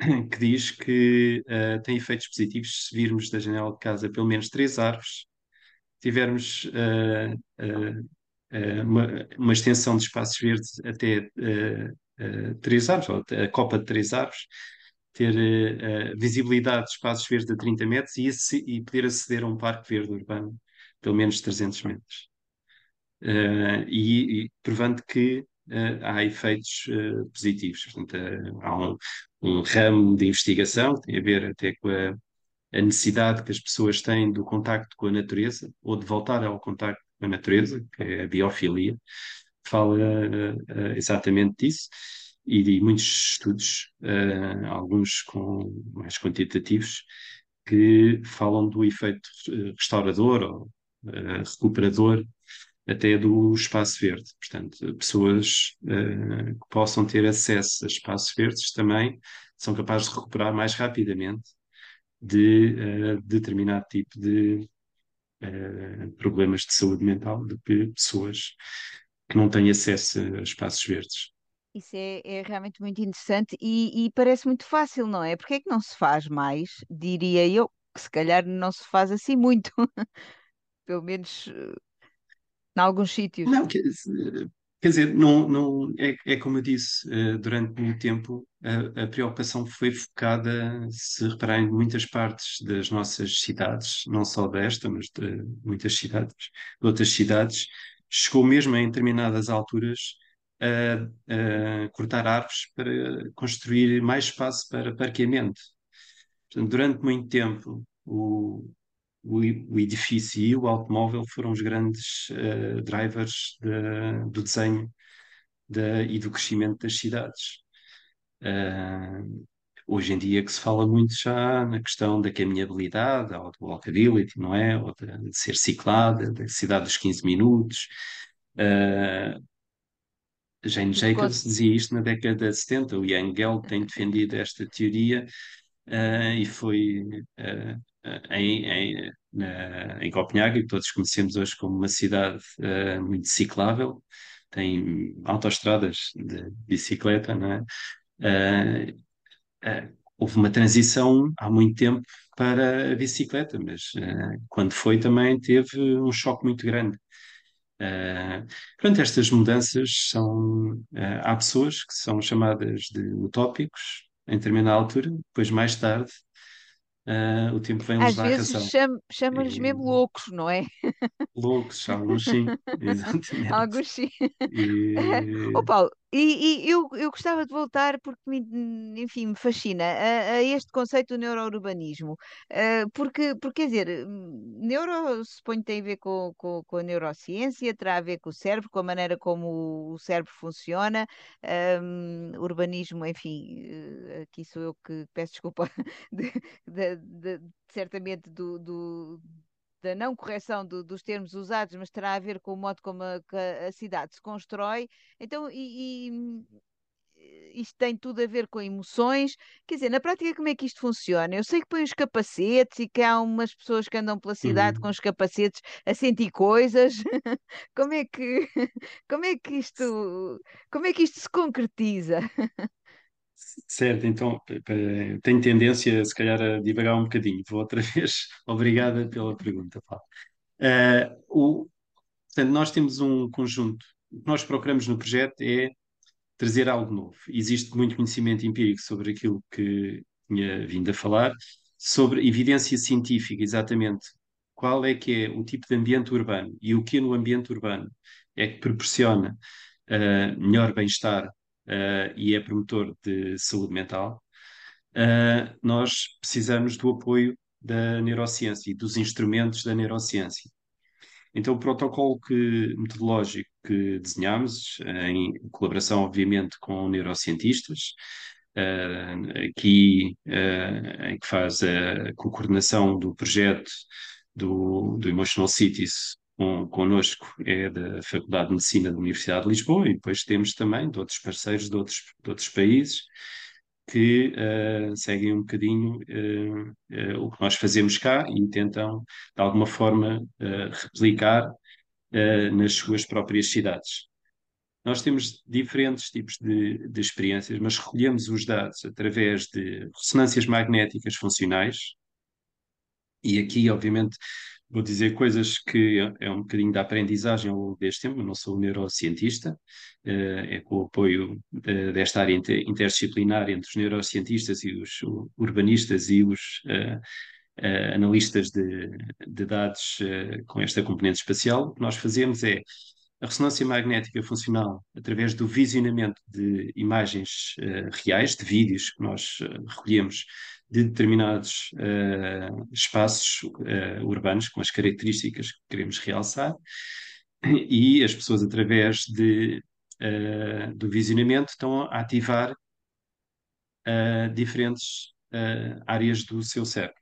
que diz que uh, tem efeitos positivos se virmos da janela de casa pelo menos três árvores, tivermos uh, uh, uma, uma, extensão de espaços verdes até três árvores, ou a copa de três árvores, ter visibilidade de espaços verdes a 30 metros e, e poder aceder a um parque verde urbano pelo menos 300 metros. E, e, provando que há efeitos uh, positivos. Portanto, há um, um, ramo de investigação que tem a ver até com a, a, necessidade que as pessoas têm do contacto com a natureza, ou de voltar ao contacto com a natureza, que é a biofilia, fala exatamente disso. E de muitos estudos, alguns com mais quantitativos, que falam do efeito restaurador ou recuperador até do espaço verde. Portanto, pessoas uh, que possam ter acesso a espaços verdes também são capazes de recuperar mais rapidamente de uh, determinado tipo de uh, problemas de saúde mental do que pessoas que não têm acesso a espaços verdes. Isso é, é realmente muito interessante e, e, parece muito fácil, não é? Porque é que não se faz mais, diria eu, que se calhar não se faz assim muito. Pelo menos em alguns sítios. Não, quer, quer dizer, não, não, é, é como eu disse, uh, durante muito tempo a, a, preocupação foi focada, se repararem, em muitas partes das nossas cidades, não só desta, mas de muitas cidades, de outras cidades, chegou mesmo em determinadas alturas a, a cortar árvores para construir mais espaço para parqueamento. Portanto, durante muito tempo, o, o, o edifício e o automóvel foram os grandes uh, drivers de, do desenho de, e do crescimento das cidades. Uh, hoje em dia que se fala muito já na questão da caminhabilidade, ou do walkability, não é? Ou de, de ser ciclada, da cidade dos 15 minutos. Uh, Jane Jacobs dizia isto na década de 70, o Young Gell tem defendido esta teoria uh, e foi uh, em, em, na, em Copenhague, que todos conhecemos hoje como uma cidade uh, muito ciclável, tem autoestradas de bicicleta, não é? Uh, uh, houve uma transição há muito tempo para a bicicleta, mas quando foi também teve um choque muito grande. Uh, estas mudanças são. Há pessoas que são chamadas de utópicos em determinada altura, depois, mais tarde, uh, o tempo vem-lhes dar vezes razão. chama, chama-lhes mesmo loucos, não é? Loucos, alguns sim, exatamente. Alguns sim. E... Ô Paulo, e, e eu, eu gostava de voltar porque, me, enfim, me fascina a, a este conceito do neurourbanismo, uh, porque, porque, quer dizer, neuro suponho tem a ver com, com, com, a neurociência, terá a ver com o cérebro, com a maneira como o cérebro funciona, um, urbanismo, enfim, uh, aqui sou eu que peço desculpa, de, de, de, certamente do, do da não correção do, dos termos usados, mas terá a ver com o modo como a, a cidade se constrói. Então, e, e, isto tem tudo a ver com emoções. Quer dizer, na prática, como é que isto funciona? Eu sei que põe os capacetes e que há umas pessoas que andam pela cidade uhum. com os capacetes a sentir coisas. como é que como é que isto como é que isto se concretiza? Certo, então tenho tendência, se calhar, a divagar um bocadinho. Vou outra vez. Obrigada pela pergunta, Paulo. Uh, o, portanto, nós temos um conjunto. O que nós procuramos no projeto é trazer algo novo. Existe muito conhecimento empírico sobre aquilo que tinha vindo a falar, sobre evidência científica, exatamente qual é que é o tipo de ambiente urbano e o que no ambiente urbano é que proporciona uh, melhor bem-estar uh, e é promotor de saúde mental, uh, nós precisamos do apoio da neurociência e dos instrumentos da neurociência. Então, o protocolo que, metodológico que desenhamos, em colaboração, obviamente, com neurocientistas, uh, aqui em que faz a coordenação do projeto do, do Emotional Cities com, connosco é da Faculdade de Medicina da Universidade de Lisboa e depois temos também de outros parceiros de outros, de outros países. que uh, seguem um bocadinho uh, uh, o que nós fazemos cá e tentam, de alguma forma, replicar nas suas próprias cidades. Nós temos diferentes tipos de, de experiências, mas recolhemos os dados através de ressonâncias magnéticas funcionais, e aqui, obviamente, vou dizer coisas que é um bocadinho da aprendizagem ao longo deste tempo, eu não sou neurocientista, eh, é com o apoio de, desta área interdisciplinar entre os neurocientistas e os urbanistas e os uh, uh, analistas de, de dados com esta componente espacial, o que nós fazemos é a ressonância magnética funcional através do visionamento de imagens reais, de vídeos que nós recolhemos de determinados uh, espaços uh, urbanos com as características que queremos realçar e as pessoas através de, uh, do visionamento estão a ativar diferentes áreas do seu cérebro.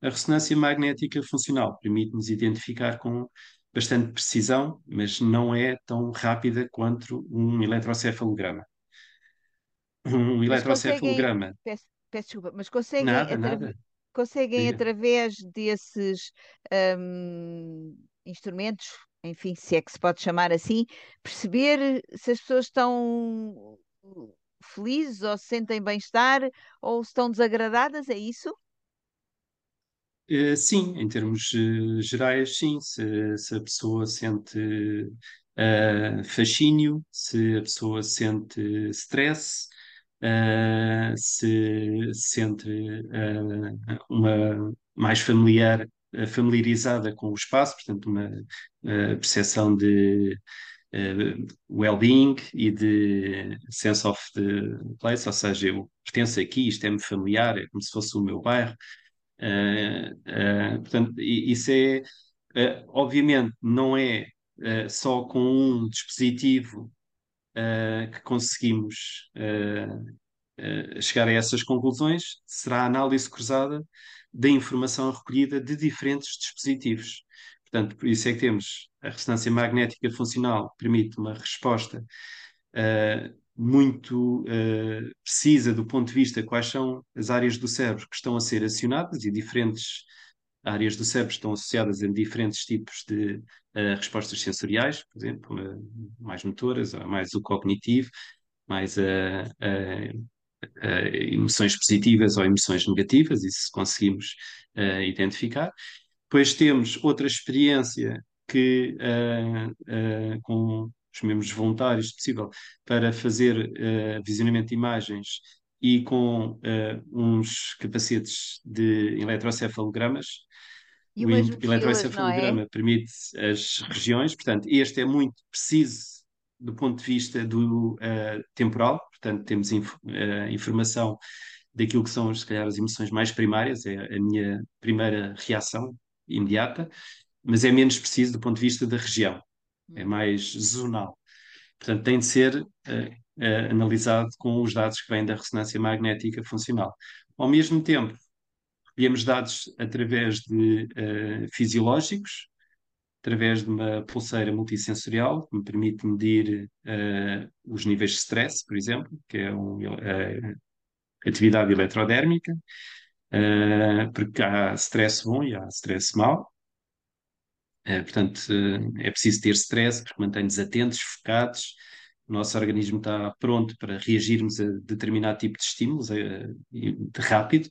A ressonância magnética funcional permite-nos identificar com bastante precisão, mas não é tão rápida quanto um eletrocefalograma. Um eletrocefalograma. Peço, peço desculpa, mas conseguem, nada, nada. conseguem através desses um, instrumentos, enfim, se é que se pode chamar assim, perceber se as pessoas estão felizes ou se sentem bem-estar ou se estão desagradadas, é isso? Uh, sim, em termos uh, gerais, sim. Se, se, a pessoa sente uh, fascínio, se a pessoa sente stress, uh, se sente uh, uma mais familiar, familiarizada com o espaço, portanto, uma percepção de well-being e de sense of the place, ou seja, eu pertenço aqui, isto é-me familiar, é como se fosse o meu bairro. Portanto, isso é, obviamente, não é só com um dispositivo uh, que conseguimos uh, uh, chegar a essas conclusões será a análise cruzada da informação recolhida de diferentes dispositivos. Portanto, por isso é que temos a ressonância magnética funcional, permite uma resposta muito precisa do ponto de vista quais são as áreas do cérebro que estão a ser acionadas e diferentes áreas do cérebro estão associadas a diferentes tipos de uh, respostas sensoriais, por exemplo, uh, mais motoras, mais o cognitivo, mais uh, emoções positivas ou emoções negativas, isso conseguimos identificar. Depois temos outra experiência que, com os membros voluntários, se possível, para fazer visionamento de imagens e com uns capacetes de eletrocefalogramas, e o eletroencefalograma é? permite as regiões, portanto, este é muito preciso do ponto de vista do uh, temporal, portanto, temos inf uh, informação daquilo que são, se calhar, as emoções mais primárias, é a minha primeira reação imediata, mas é menos preciso do ponto de vista da região, é hum. mais zonal. Portanto, tem de ser uh, analisado com os dados que vêm da ressonância magnética funcional. Ao mesmo tempo, Recolhemos dados através de uh, fisiológicos, através de uma pulseira multissensorial, que me permite medir uh, os níveis de stress, por exemplo, que é uma uh, atividade eletrodérmica, porque há stress bom e há stress mau. Portanto, é preciso ter stress, porque mantém-nos atentos, focados, o nosso organismo está pronto para reagirmos a determinado tipo de estímulos de rápido.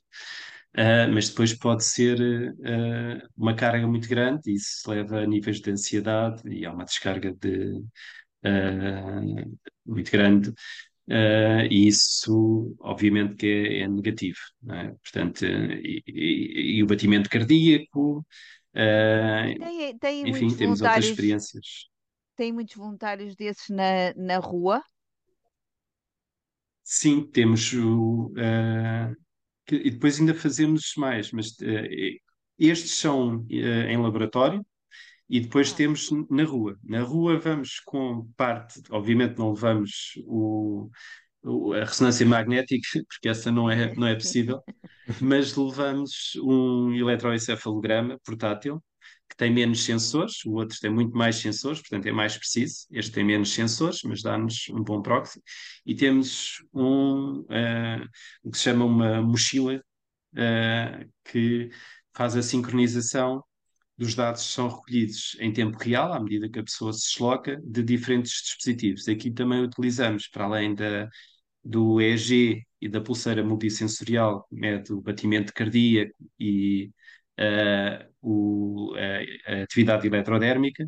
Uh, mas depois pode ser uh, uma carga muito grande e isso leva a níveis de ansiedade e há uma descarga de, uh, muito grande e isso obviamente que é, é negativo é? portanto e, e, e, o batimento cardíaco tem, tem enfim temos outras experiências tem muitos voluntários desses na, na rua Sim, temos o, que, e depois ainda fazemos mais, mas uh, estes são uh, em laboratório e depois ah. temos na rua. Na rua vamos com parte, obviamente não levamos o, a ressonância magnética, porque essa não é, não é possível, mas levamos um eletroencefalograma portátil que tem menos sensores, o outro tem muito mais sensores, portanto é mais preciso. Este tem menos sensores, mas dá-nos um bom proxy. E temos um, uh, o que se chama uma mochila uh, que faz a sincronização dos dados que são recolhidos em tempo real, à medida que a pessoa se desloca, de diferentes dispositivos. Aqui também utilizamos, para além da, do EEG e da pulseira multissensorial, mede o batimento cardíaco e uh, o, a, a atividade eletrodérmica.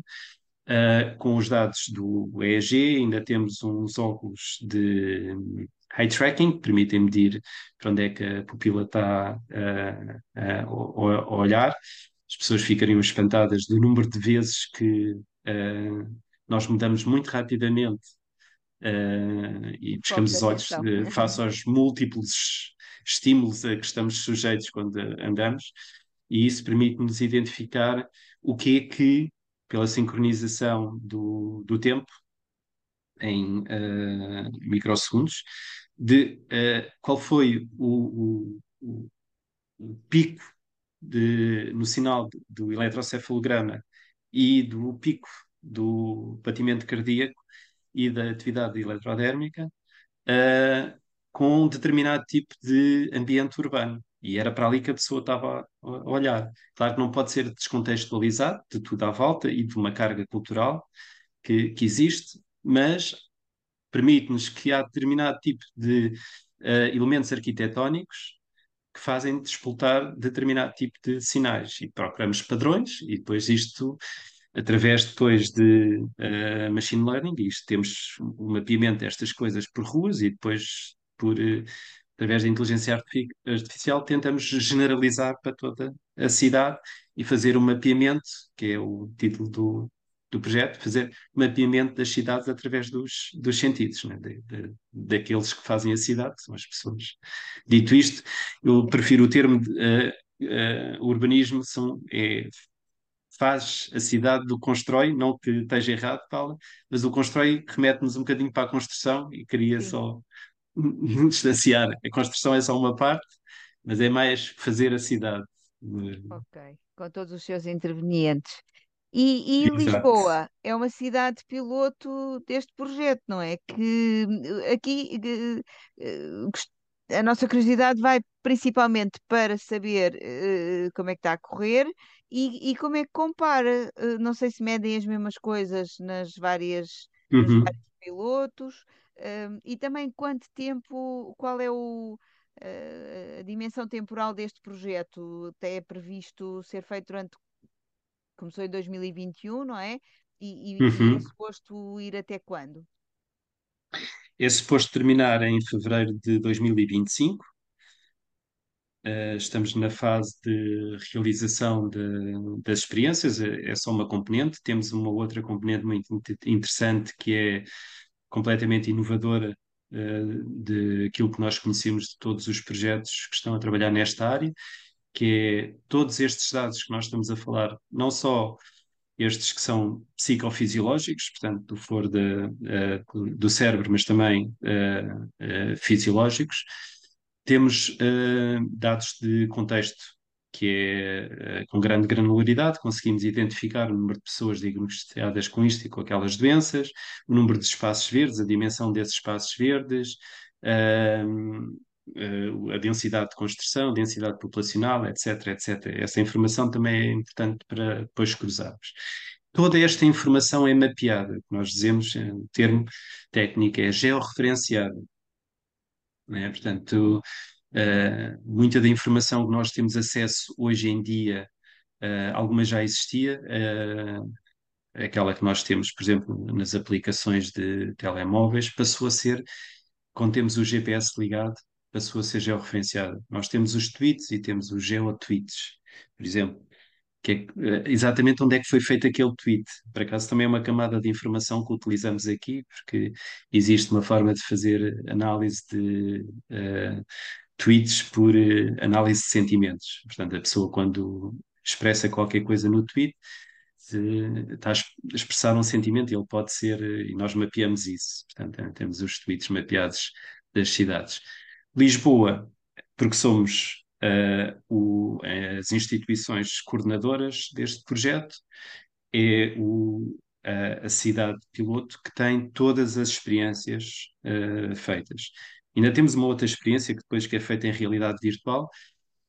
Uh, com os dados do EEG, ainda temos uns óculos de eye tracking, que permitem medir para onde é que a pupila está uh, uh, a olhar. As pessoas ficariam espantadas do número de vezes que nós mudamos muito rapidamente e buscamos os olhos face aos múltiplos estímulos a que estamos sujeitos quando andamos e isso permite-nos identificar o que é que, pela sincronização do, do tempo, em uh, microsegundos, de uh, qual foi o, o, o pico de, no sinal do eletrocefalograma e do pico do batimento cardíaco e da atividade eletrodérmica uh, com um determinado tipo de ambiente urbano. E era para ali que a pessoa estava a olhar. Claro que não pode ser descontextualizado de tudo à volta e de uma carga cultural que, que existe, mas permite-nos que há determinado tipo de uh, elementos arquitetónicos que fazem despoltar determinado tipo de sinais e procuramos padrões e depois isto através depois de uh, machine learning, isto temos um mapeamento destas coisas por ruas e depois por uh, através da inteligência artificial, tentamos generalizar para toda a cidade e fazer um mapeamento, que é o título do, do projeto, fazer mapeamento das cidades através dos, dos sentidos, né? de, de, daqueles que fazem a cidade, que são as pessoas. Dito isto, eu prefiro o termo de, uh, uh, urbanismo, são, é, faz a cidade do constrói, não que esteja errado, Paula, mas o constrói remete-nos um bocadinho para a construção e cria Sim. só distanciar. A construção é só uma parte, mas é mais fazer a cidade. Ok, com todos os seus intervenientes. E, e Lisboa é uma cidade piloto deste projeto, não é? Que aqui a nossa curiosidade vai principalmente para saber uh, como é que está a correr e, e como é que compara. Uh, não sei se medem as mesmas coisas nas várias, nos Uhum. vários pilotos. Uh, e também quanto tempo, qual é o, a dimensão temporal deste projeto? Até é previsto ser feito durante. Começou em 2021, não é? E, e, e é Uhum. suposto ir até quando? É suposto terminar em fevereiro de 2025. Uh, estamos na fase de realização de, das experiências, é, é só uma componente. Temos uma outra componente muito interessante que é completamente inovadora uh, de aquilo que nós conhecemos de todos os projetos que estão a trabalhar nesta área, que é todos estes dados que nós estamos a falar, não só estes que são psicofisiológicos, portanto, do flor de, uh, do cérebro, mas também uh, uh, fisiológicos. Temos dados de contexto que é com grande granularidade, conseguimos identificar o número de pessoas diagnosticadas com isto e com aquelas doenças, o número de espaços verdes, a dimensão desses espaços verdes, a densidade de construção, densidade populacional, etc, etc. Essa informação também é importante para depois cruzarmos. Toda esta informação é mapeada, nós dizemos, o termo técnico é georreferenciada. É? Portanto, uh, muita da informação que nós temos acesso hoje em dia, uh, alguma já existia, aquela que nós temos, por exemplo, nas aplicações de telemóveis, passou a ser, quando temos o GPS ligado, passou a ser georreferenciada. Nós temos os tweets e temos os geotweets, por exemplo, que é exatamente onde é que foi feito aquele tweet. Por acaso também é uma camada de informação que utilizamos aqui, porque existe uma forma de fazer análise de uh, tweets por uh, análise de sentimentos. Portanto, a pessoa quando expressa qualquer coisa no tweet, está a expressar um sentimento, ele pode ser, e nós mapeamos isso. Portanto, temos os tweets mapeados das cidades. Lisboa, porque somos uh, o, as instituições coordenadoras deste projeto, é o, a, a cidade piloto que tem todas as experiências uh, feitas. Ainda temos uma outra experiência que depois que é feita em realidade virtual,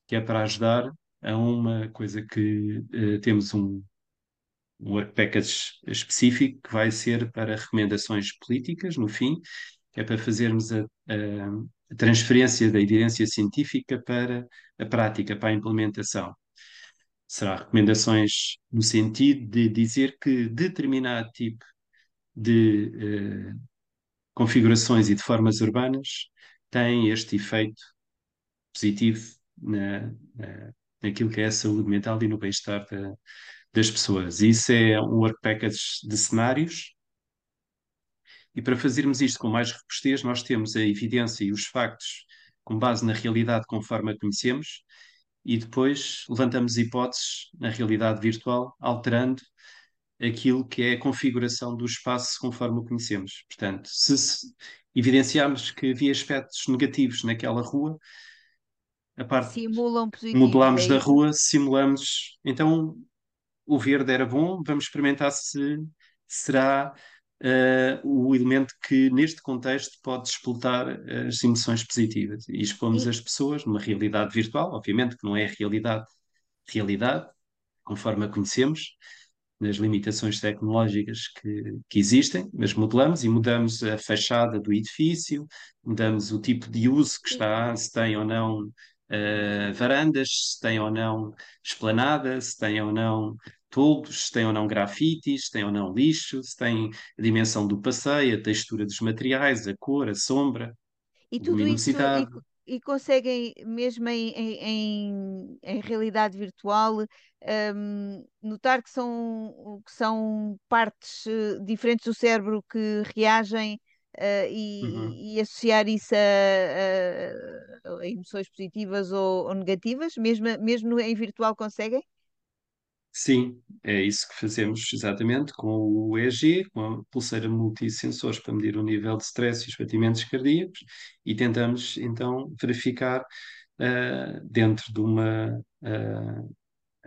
que é para ajudar a uma coisa que uh, temos um, um work package específico que vai ser para recomendações políticas, no fim, que é para fazermos a, a, transferência da evidência científica para a prática, para a implementação será recomendações no sentido de dizer que determinado tipo de eh, configurações e de formas urbanas tem este efeito positivo na, na, naquilo que é a saúde mental e no bem-estar da, das pessoas. Isso é um work package de cenários. E para fazermos isto com mais robustez, nós temos a evidência e os factos com base na realidade conforme a conhecemos, e depois levantamos hipóteses na realidade virtual, alterando aquilo que é a configuração do espaço conforme o conhecemos. Portanto, se, se evidenciarmos que havia aspectos negativos naquela rua, a parte Simulam positivos. modelamos é da rua, simulamos, então o verde era bom, vamos experimentar se será uh, o elemento que neste contexto pode despoltar as emoções positivas. E expomos E- as pessoas numa realidade virtual, obviamente que não é realidade, realidade, conforme a conhecemos, nas limitações tecnológicas que, que existem, mas modelamos e mudamos a fachada do edifício, mudamos o tipo de uso que está, se tem ou não uh, varandas, se tem ou não esplanada, se tem ou não toldos, se tem ou não grafites, se tem ou não lixo, se tem a dimensão do passeio, a textura dos materiais, a cor, a sombra, E tudo isso, e, e conseguem, mesmo em, em, em- realidade virtual, hum, notar que são, que são partes eh, diferentes do cérebro que reagem, eh, Uhum. e, e associar isso a, a- a emoções positivas ou, ou negativas, mesmo, mesmo em virtual conseguem? Sim, é isso que fazemos exatamente com o EEG, com a pulseira multissensores para medir o nível de stress e os batimentos cardíacos e tentamos então verificar ah, dentro de uma ah,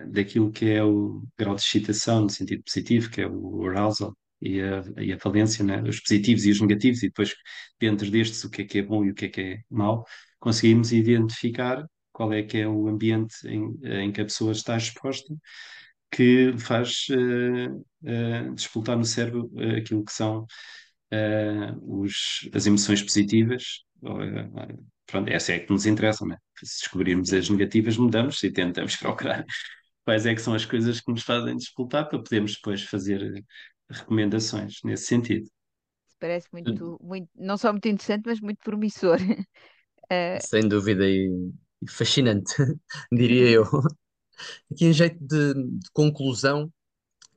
daquilo que é o grau de excitação no sentido positivo, que é o arousal e a, e a valência, né? Os positivos e os negativos, e depois dentro destes o que é que é bom e o que é que é mau, conseguimos identificar qual é que é o ambiente em, em que a pessoa está exposta que faz uh, uh, despoltar no cérebro uh, aquilo que são os, as emoções positivas. pronto, essa é que nos interessa, né? Se descobrirmos as negativas, mudamos e tentamos procurar quais é que são as coisas que nos fazem despoltar para podermos depois fazer recomendações nesse sentido. Parece muito, muito, não só muito interessante, mas muito promissor. Eh, Sem dúvida e, e fascinante, diria eu. Aqui em jeito de, de conclusão,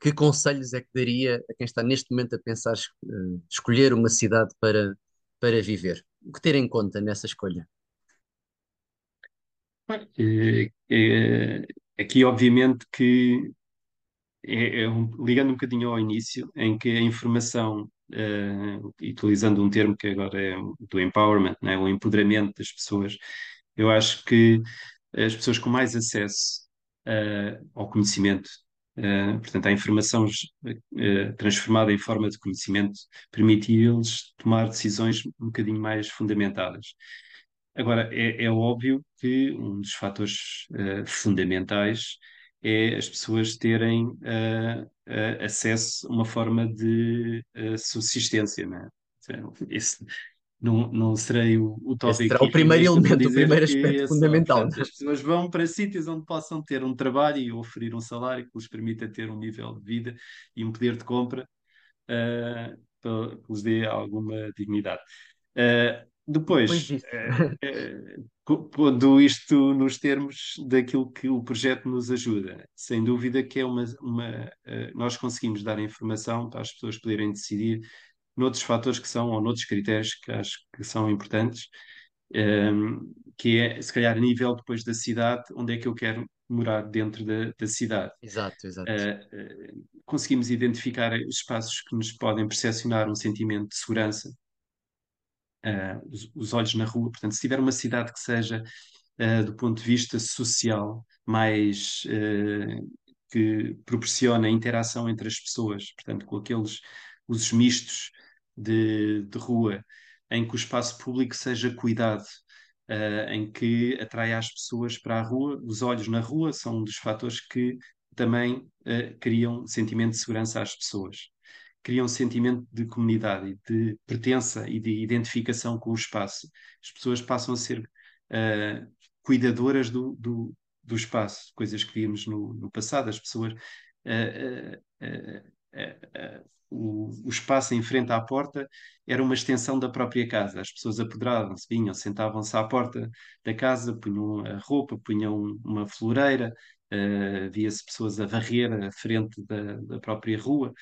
que conselhos é que daria a quem está neste momento a pensar eh, escolher uma cidade para, para viver? O que ter em conta nessa escolha? Eh, eh, aqui, obviamente, que é, é um- ligando um bocadinho ao início, em que a informação, eh, utilizando um termo que agora é do empowerment, né, o empoderamento das pessoas, eu acho que as pessoas com mais acesso, eh, ao conhecimento, eh, portanto, à informação, eh, transformada em forma de conhecimento, permite-lhes tomar decisões um bocadinho mais fundamentadas. Agora, é, é óbvio que um dos fatores fundamentais é as pessoas terem acesso a uma forma de subsistência, não é? Então, Esse não, não serei o Esse utópico será o primeiro elemento, o primeiro aspecto é só, fundamental. portanto, as pessoas vão para sítios onde possam ter um trabalho e oferecer um salário que lhes permita ter um nível de vida e um poder de compra para- que lhes dê alguma dignidade. Eh, Depois eh, co- pondo isto nos termos daquilo que o projeto nos ajuda, sem dúvida que é uma, uma, nós conseguimos dar informação para as pessoas poderem decidir noutros fatores que são, ou noutros critérios que acho que são importantes, ehm, que é, se calhar, a nível depois da cidade, onde é que eu quero morar dentro da, da cidade. exato, exato. Eh, conseguimos identificar espaços que nos podem percepcionar um sentimento de segurança, uh, os, os, olhos na rua. Portanto, se tiver uma cidade que seja, uh, do ponto de vista social, mais que proporciona interação entre as pessoas, portanto, com aqueles usos mistos de, de rua, em que o espaço público seja cuidado, uh, em que atraia as pessoas para a rua. Os olhos na rua são um dos fatores que também uh, criam sentimento de segurança às pessoas. Criam sentimento de comunidade de pertença e de identificação com o espaço. As pessoas passam a ser uh, cuidadoras do, do, do, espaço, coisas que vimos no, no passado. As pessoas o, o, espaço em frente à porta era uma extensão da própria casa. As pessoas apoderavam-se, vinham, sentavam-se à porta da casa, punham a roupa, punham uma floreira, uh, via-se pessoas a varrer a frente da, da própria rua.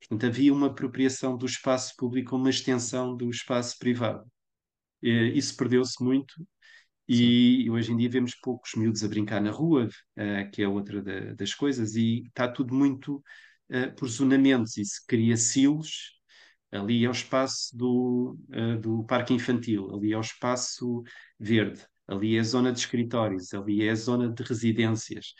Portanto, havia uma apropriação do espaço público, uma extensão do espaço privado. Uh, isso perdeu-se muito e Sim. hoje em dia vemos poucos miúdos a brincar na rua, uh, que é outra da, das coisas, e está tudo muito uh, por zonamentos e se cria silos. Ali é o espaço do, uh, do parque infantil, ali é o espaço verde, ali é a zona de escritórios, ali é a zona de residências.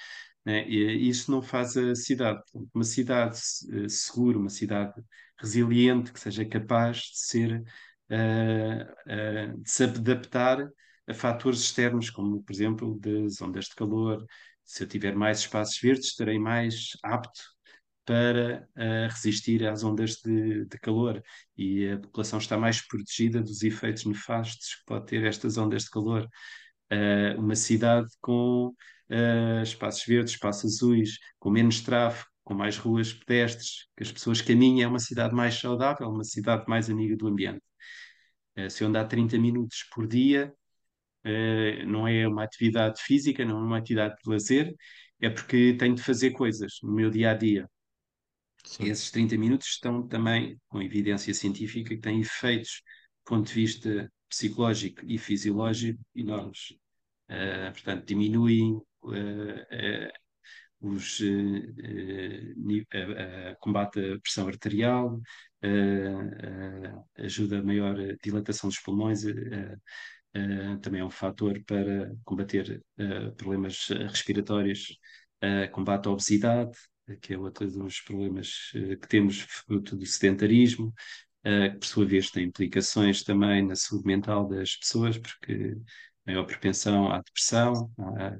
Né? E isso não faz a cidade. Uma cidade uh, segura, uma cidade resiliente, que seja capaz de ser, de se adaptar a fatores externos, como, por exemplo, das ondas de calor. Se eu tiver mais espaços verdes, estarei mais apto para uh, resistir às ondas de, de, calor e a população está mais protegida dos efeitos nefastos que pode ter estas ondas de calor. Uh, uma cidade com uh, espaços verdes, espaços azuis, com menos tráfego, com mais ruas pedestres, que as pessoas caminhem, é uma cidade mais saudável, uma cidade mais amiga do ambiente. se eu andar 30 minutos por dia, não é uma atividade física, não é uma atividade de lazer, é porque tenho de fazer coisas no meu dia a dia. Sim. Esses 30 minutos estão também com evidência científica que têm efeitos do ponto de vista psicológico e fisiológico enormes. Uh, portanto, diminuem uh, uh, os combate a pressão arterial, ajuda a maior dilatação dos pulmões, também é um fator para combater problemas respiratórios, combate à obesidade, que é outro dos problemas eh, que temos fruto do sedentarismo, eh, que por sua vez tem implicações também na saúde mental das pessoas, porque maior propensão à depressão, a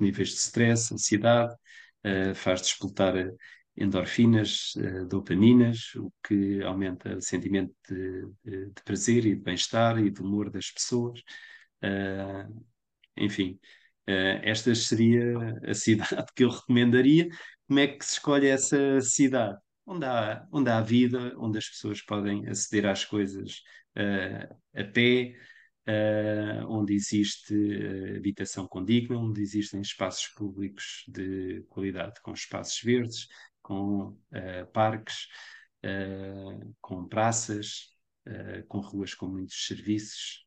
níveis de stress, ansiedade, eh, faz despoltar endorfinas, dopaminas, o que aumenta o sentimento de, de, de prazer e de bem-estar e de humor das pessoas. enfim, esta seria a cidade que eu recomendaria como é que se escolhe essa cidade? Onde há, onde há vida, onde as pessoas podem aceder às coisas uh, a pé, uh, onde existe uh, habitação condigna, onde existem espaços públicos de qualidade, com espaços verdes, com parques, com praças, com ruas com muitos serviços.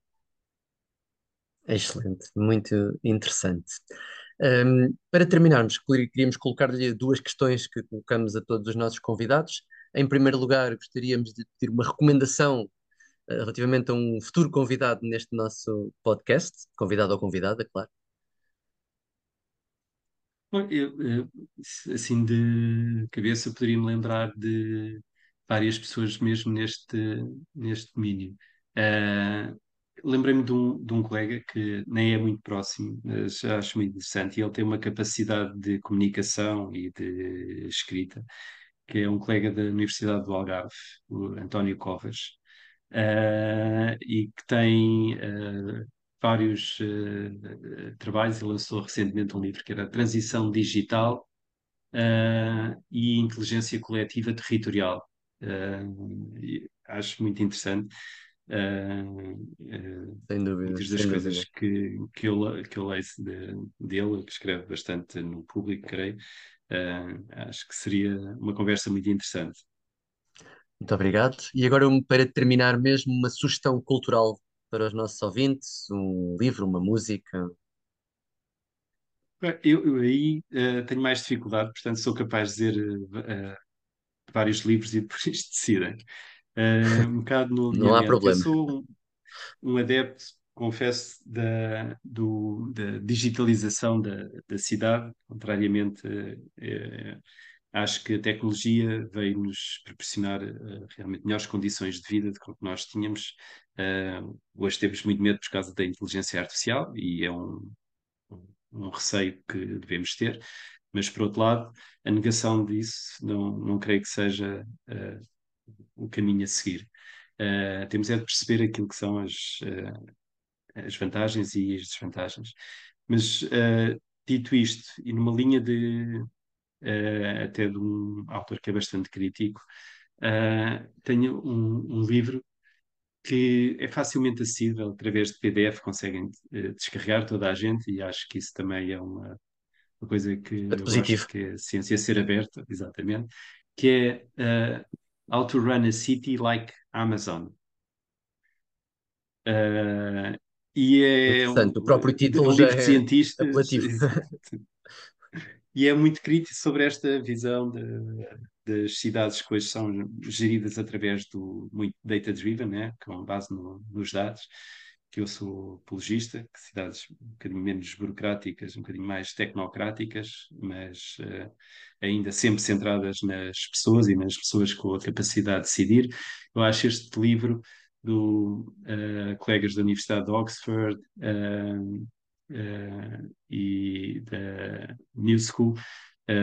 Excelente, muito interessante. Um, para terminarmos, queríamos colocar-lhe duas questões que colocamos a todos os nossos convidados. Em primeiro lugar, gostaríamos de pedir uma recomendação uh, relativamente a um futuro convidado neste nosso podcast, convidado ou convidada, claro. Bom, eu, assim de cabeça poderia-me lembrar de várias pessoas mesmo neste, neste domínio. Uh, lembrei-me de um, de um colega que nem é muito próximo, mas acho muito interessante, e ele tem uma capacidade de comunicação e de escrita, que é um colega da Universidade do Algarve, o António Covas, uh, e que tem uh, vários uh, trabalhos, e lançou recentemente um livro que era Transição Digital e Inteligência Coletiva Territorial. acho muito interessante. Uh, sem dúvida. Muitas das coisas dúvida. que, que, eu, que eu leio de, dele, que escreve bastante no público, creio, uh, acho que seria uma conversa muito interessante. Muito obrigado. E agora, para terminar mesmo, uma sugestão cultural para os nossos ouvintes, um livro, uma música. Eu, eu aí uh, tenho mais dificuldade, portanto sou capaz de dizer vários livros e depois decidem. Uh, um bocado no Não há problema. Eu sou, um adepto, confesso, da, do, da digitalização da, da cidade, contrariamente, eh, acho que a tecnologia veio-nos proporcionar uh, realmente melhores condições de vida do que nós tínhamos. Uh, hoje temos muito medo por causa da inteligência artificial e é um, um receio que devemos ter, mas por outro lado, a negação disso não, não creio que seja uh, o caminho a seguir. temos é de perceber aquilo que são as, as vantagens e as desvantagens. Mas, dito isto, e numa linha de uh, até de um autor que é bastante crítico, uh, tenho um, um, livro que é facilmente acessível através de PDF, conseguem uh, descarregar toda a gente e acho que isso também é uma, uma coisa que é positivo. que é a ciência ser aberta, exatamente, que é uh, How to Run a City Like Amazon. Uh, e é um, o próprio título um livro é de cientistas apelativo. e é muito crítico sobre esta visão de, das cidades que hoje são geridas através do muito data-driven, né, com base no, nos dados, que eu sou apologista, que cidades um bocadinho menos burocráticas, um bocadinho mais tecnocráticas, mas uh, ainda sempre centradas nas pessoas e nas pessoas com a capacidade de decidir. Eu acho este livro do uh, colegas da Universidade de Oxford, uh, e da New School,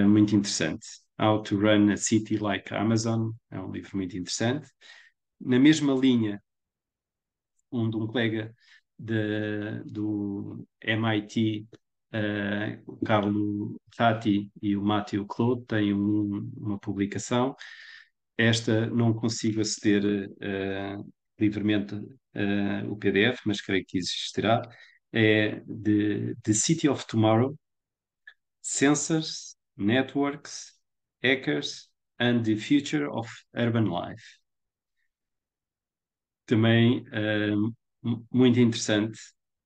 muito interessante. How to Run a City Like Amazon, é um livro muito interessante. Na mesma linha, um de um colega de, do MIT, uh, o Carlo Tati e o Matthew Claude têm um, uma publicação. Esta não consigo aceder uh, livremente uh, o PDF, mas creio que existirá é de The City of Tomorrow, Sensors, Networks, Hackers and the Future of Urban Life. Também uh, muito interessante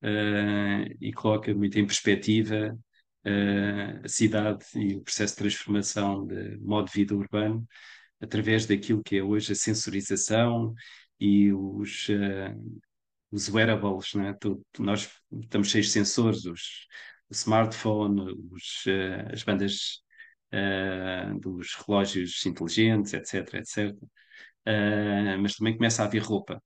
uh, e coloca muito em perspectiva uh, a cidade e o processo de transformação de modo de vida urbano através daquilo que é hoje a sensorização e os, os wearables, né? Tu, nós estamos cheios de sensores, os, o smartphone, os, as bandas uh, dos relógios inteligentes, etc, etc. Uh, mas também começa a haver roupa.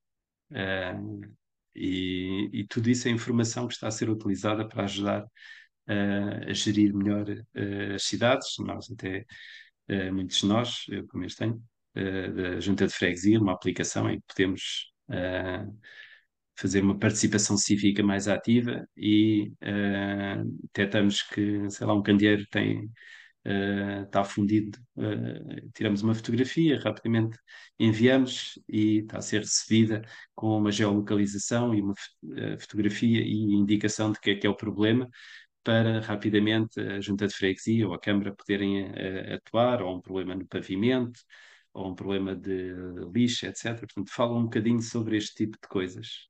E, e, tudo isso é informação que está a ser utilizada para ajudar a gerir melhor as cidades. Nós até, muitos de nós, eu pelo menos tenho, da Junta de Freguesia, uma aplicação em que podemos fazer uma participação cívica mais ativa e uh, detectamos que, sei lá, um candeeiro tem, uh, está fundido, uh, tiramos uma fotografia, rapidamente enviamos e está a ser recebida com uma geolocalização e uma fotografia e indicação de que é que é o problema para rapidamente a junta de freguesia ou a Câmara poderem atuar, ou um problema no pavimento, ou um problema de lixo, etc. Portanto, fala um bocadinho sobre este tipo de coisas.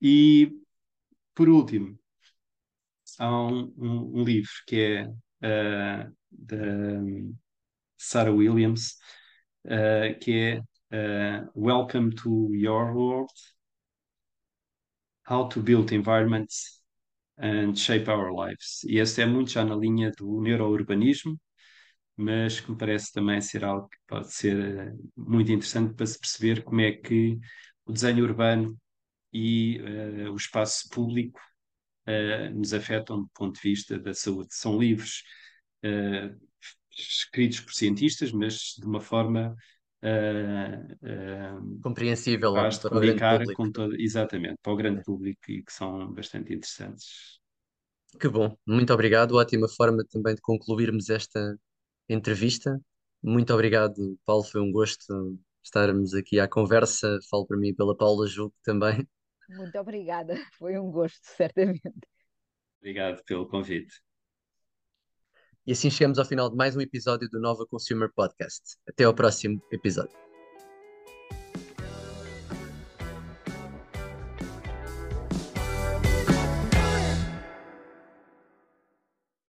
E, por último, há um, um, um livro que é uh, da Sarah Williams, uh, que é uh, Welcome to Your World: How to Build Environments and Shape Our Lives. E esse é muito já na linha do neurourbanismo, mas que me parece também ser algo que pode ser muito interessante para se perceber como é que o desenho urbano e uh, o espaço público uh, nos afetam do ponto de vista da saúde. São livros uh, escritos por cientistas, mas de uma forma compreensível para comunicar com todo, exatamente para o grande público e que são bastante interessantes. Que bom, muito obrigado. Ótima forma também de concluirmos esta entrevista. Muito obrigado, Paulo. Foi um gosto estarmos aqui à conversa. Falo para mim e pela Paula Juco também. Muito obrigada, foi um gosto, certamente. Obrigado pelo convite. E assim chegamos ao final de mais um episódio do Nova Consumer Podcast. Até ao próximo episódio.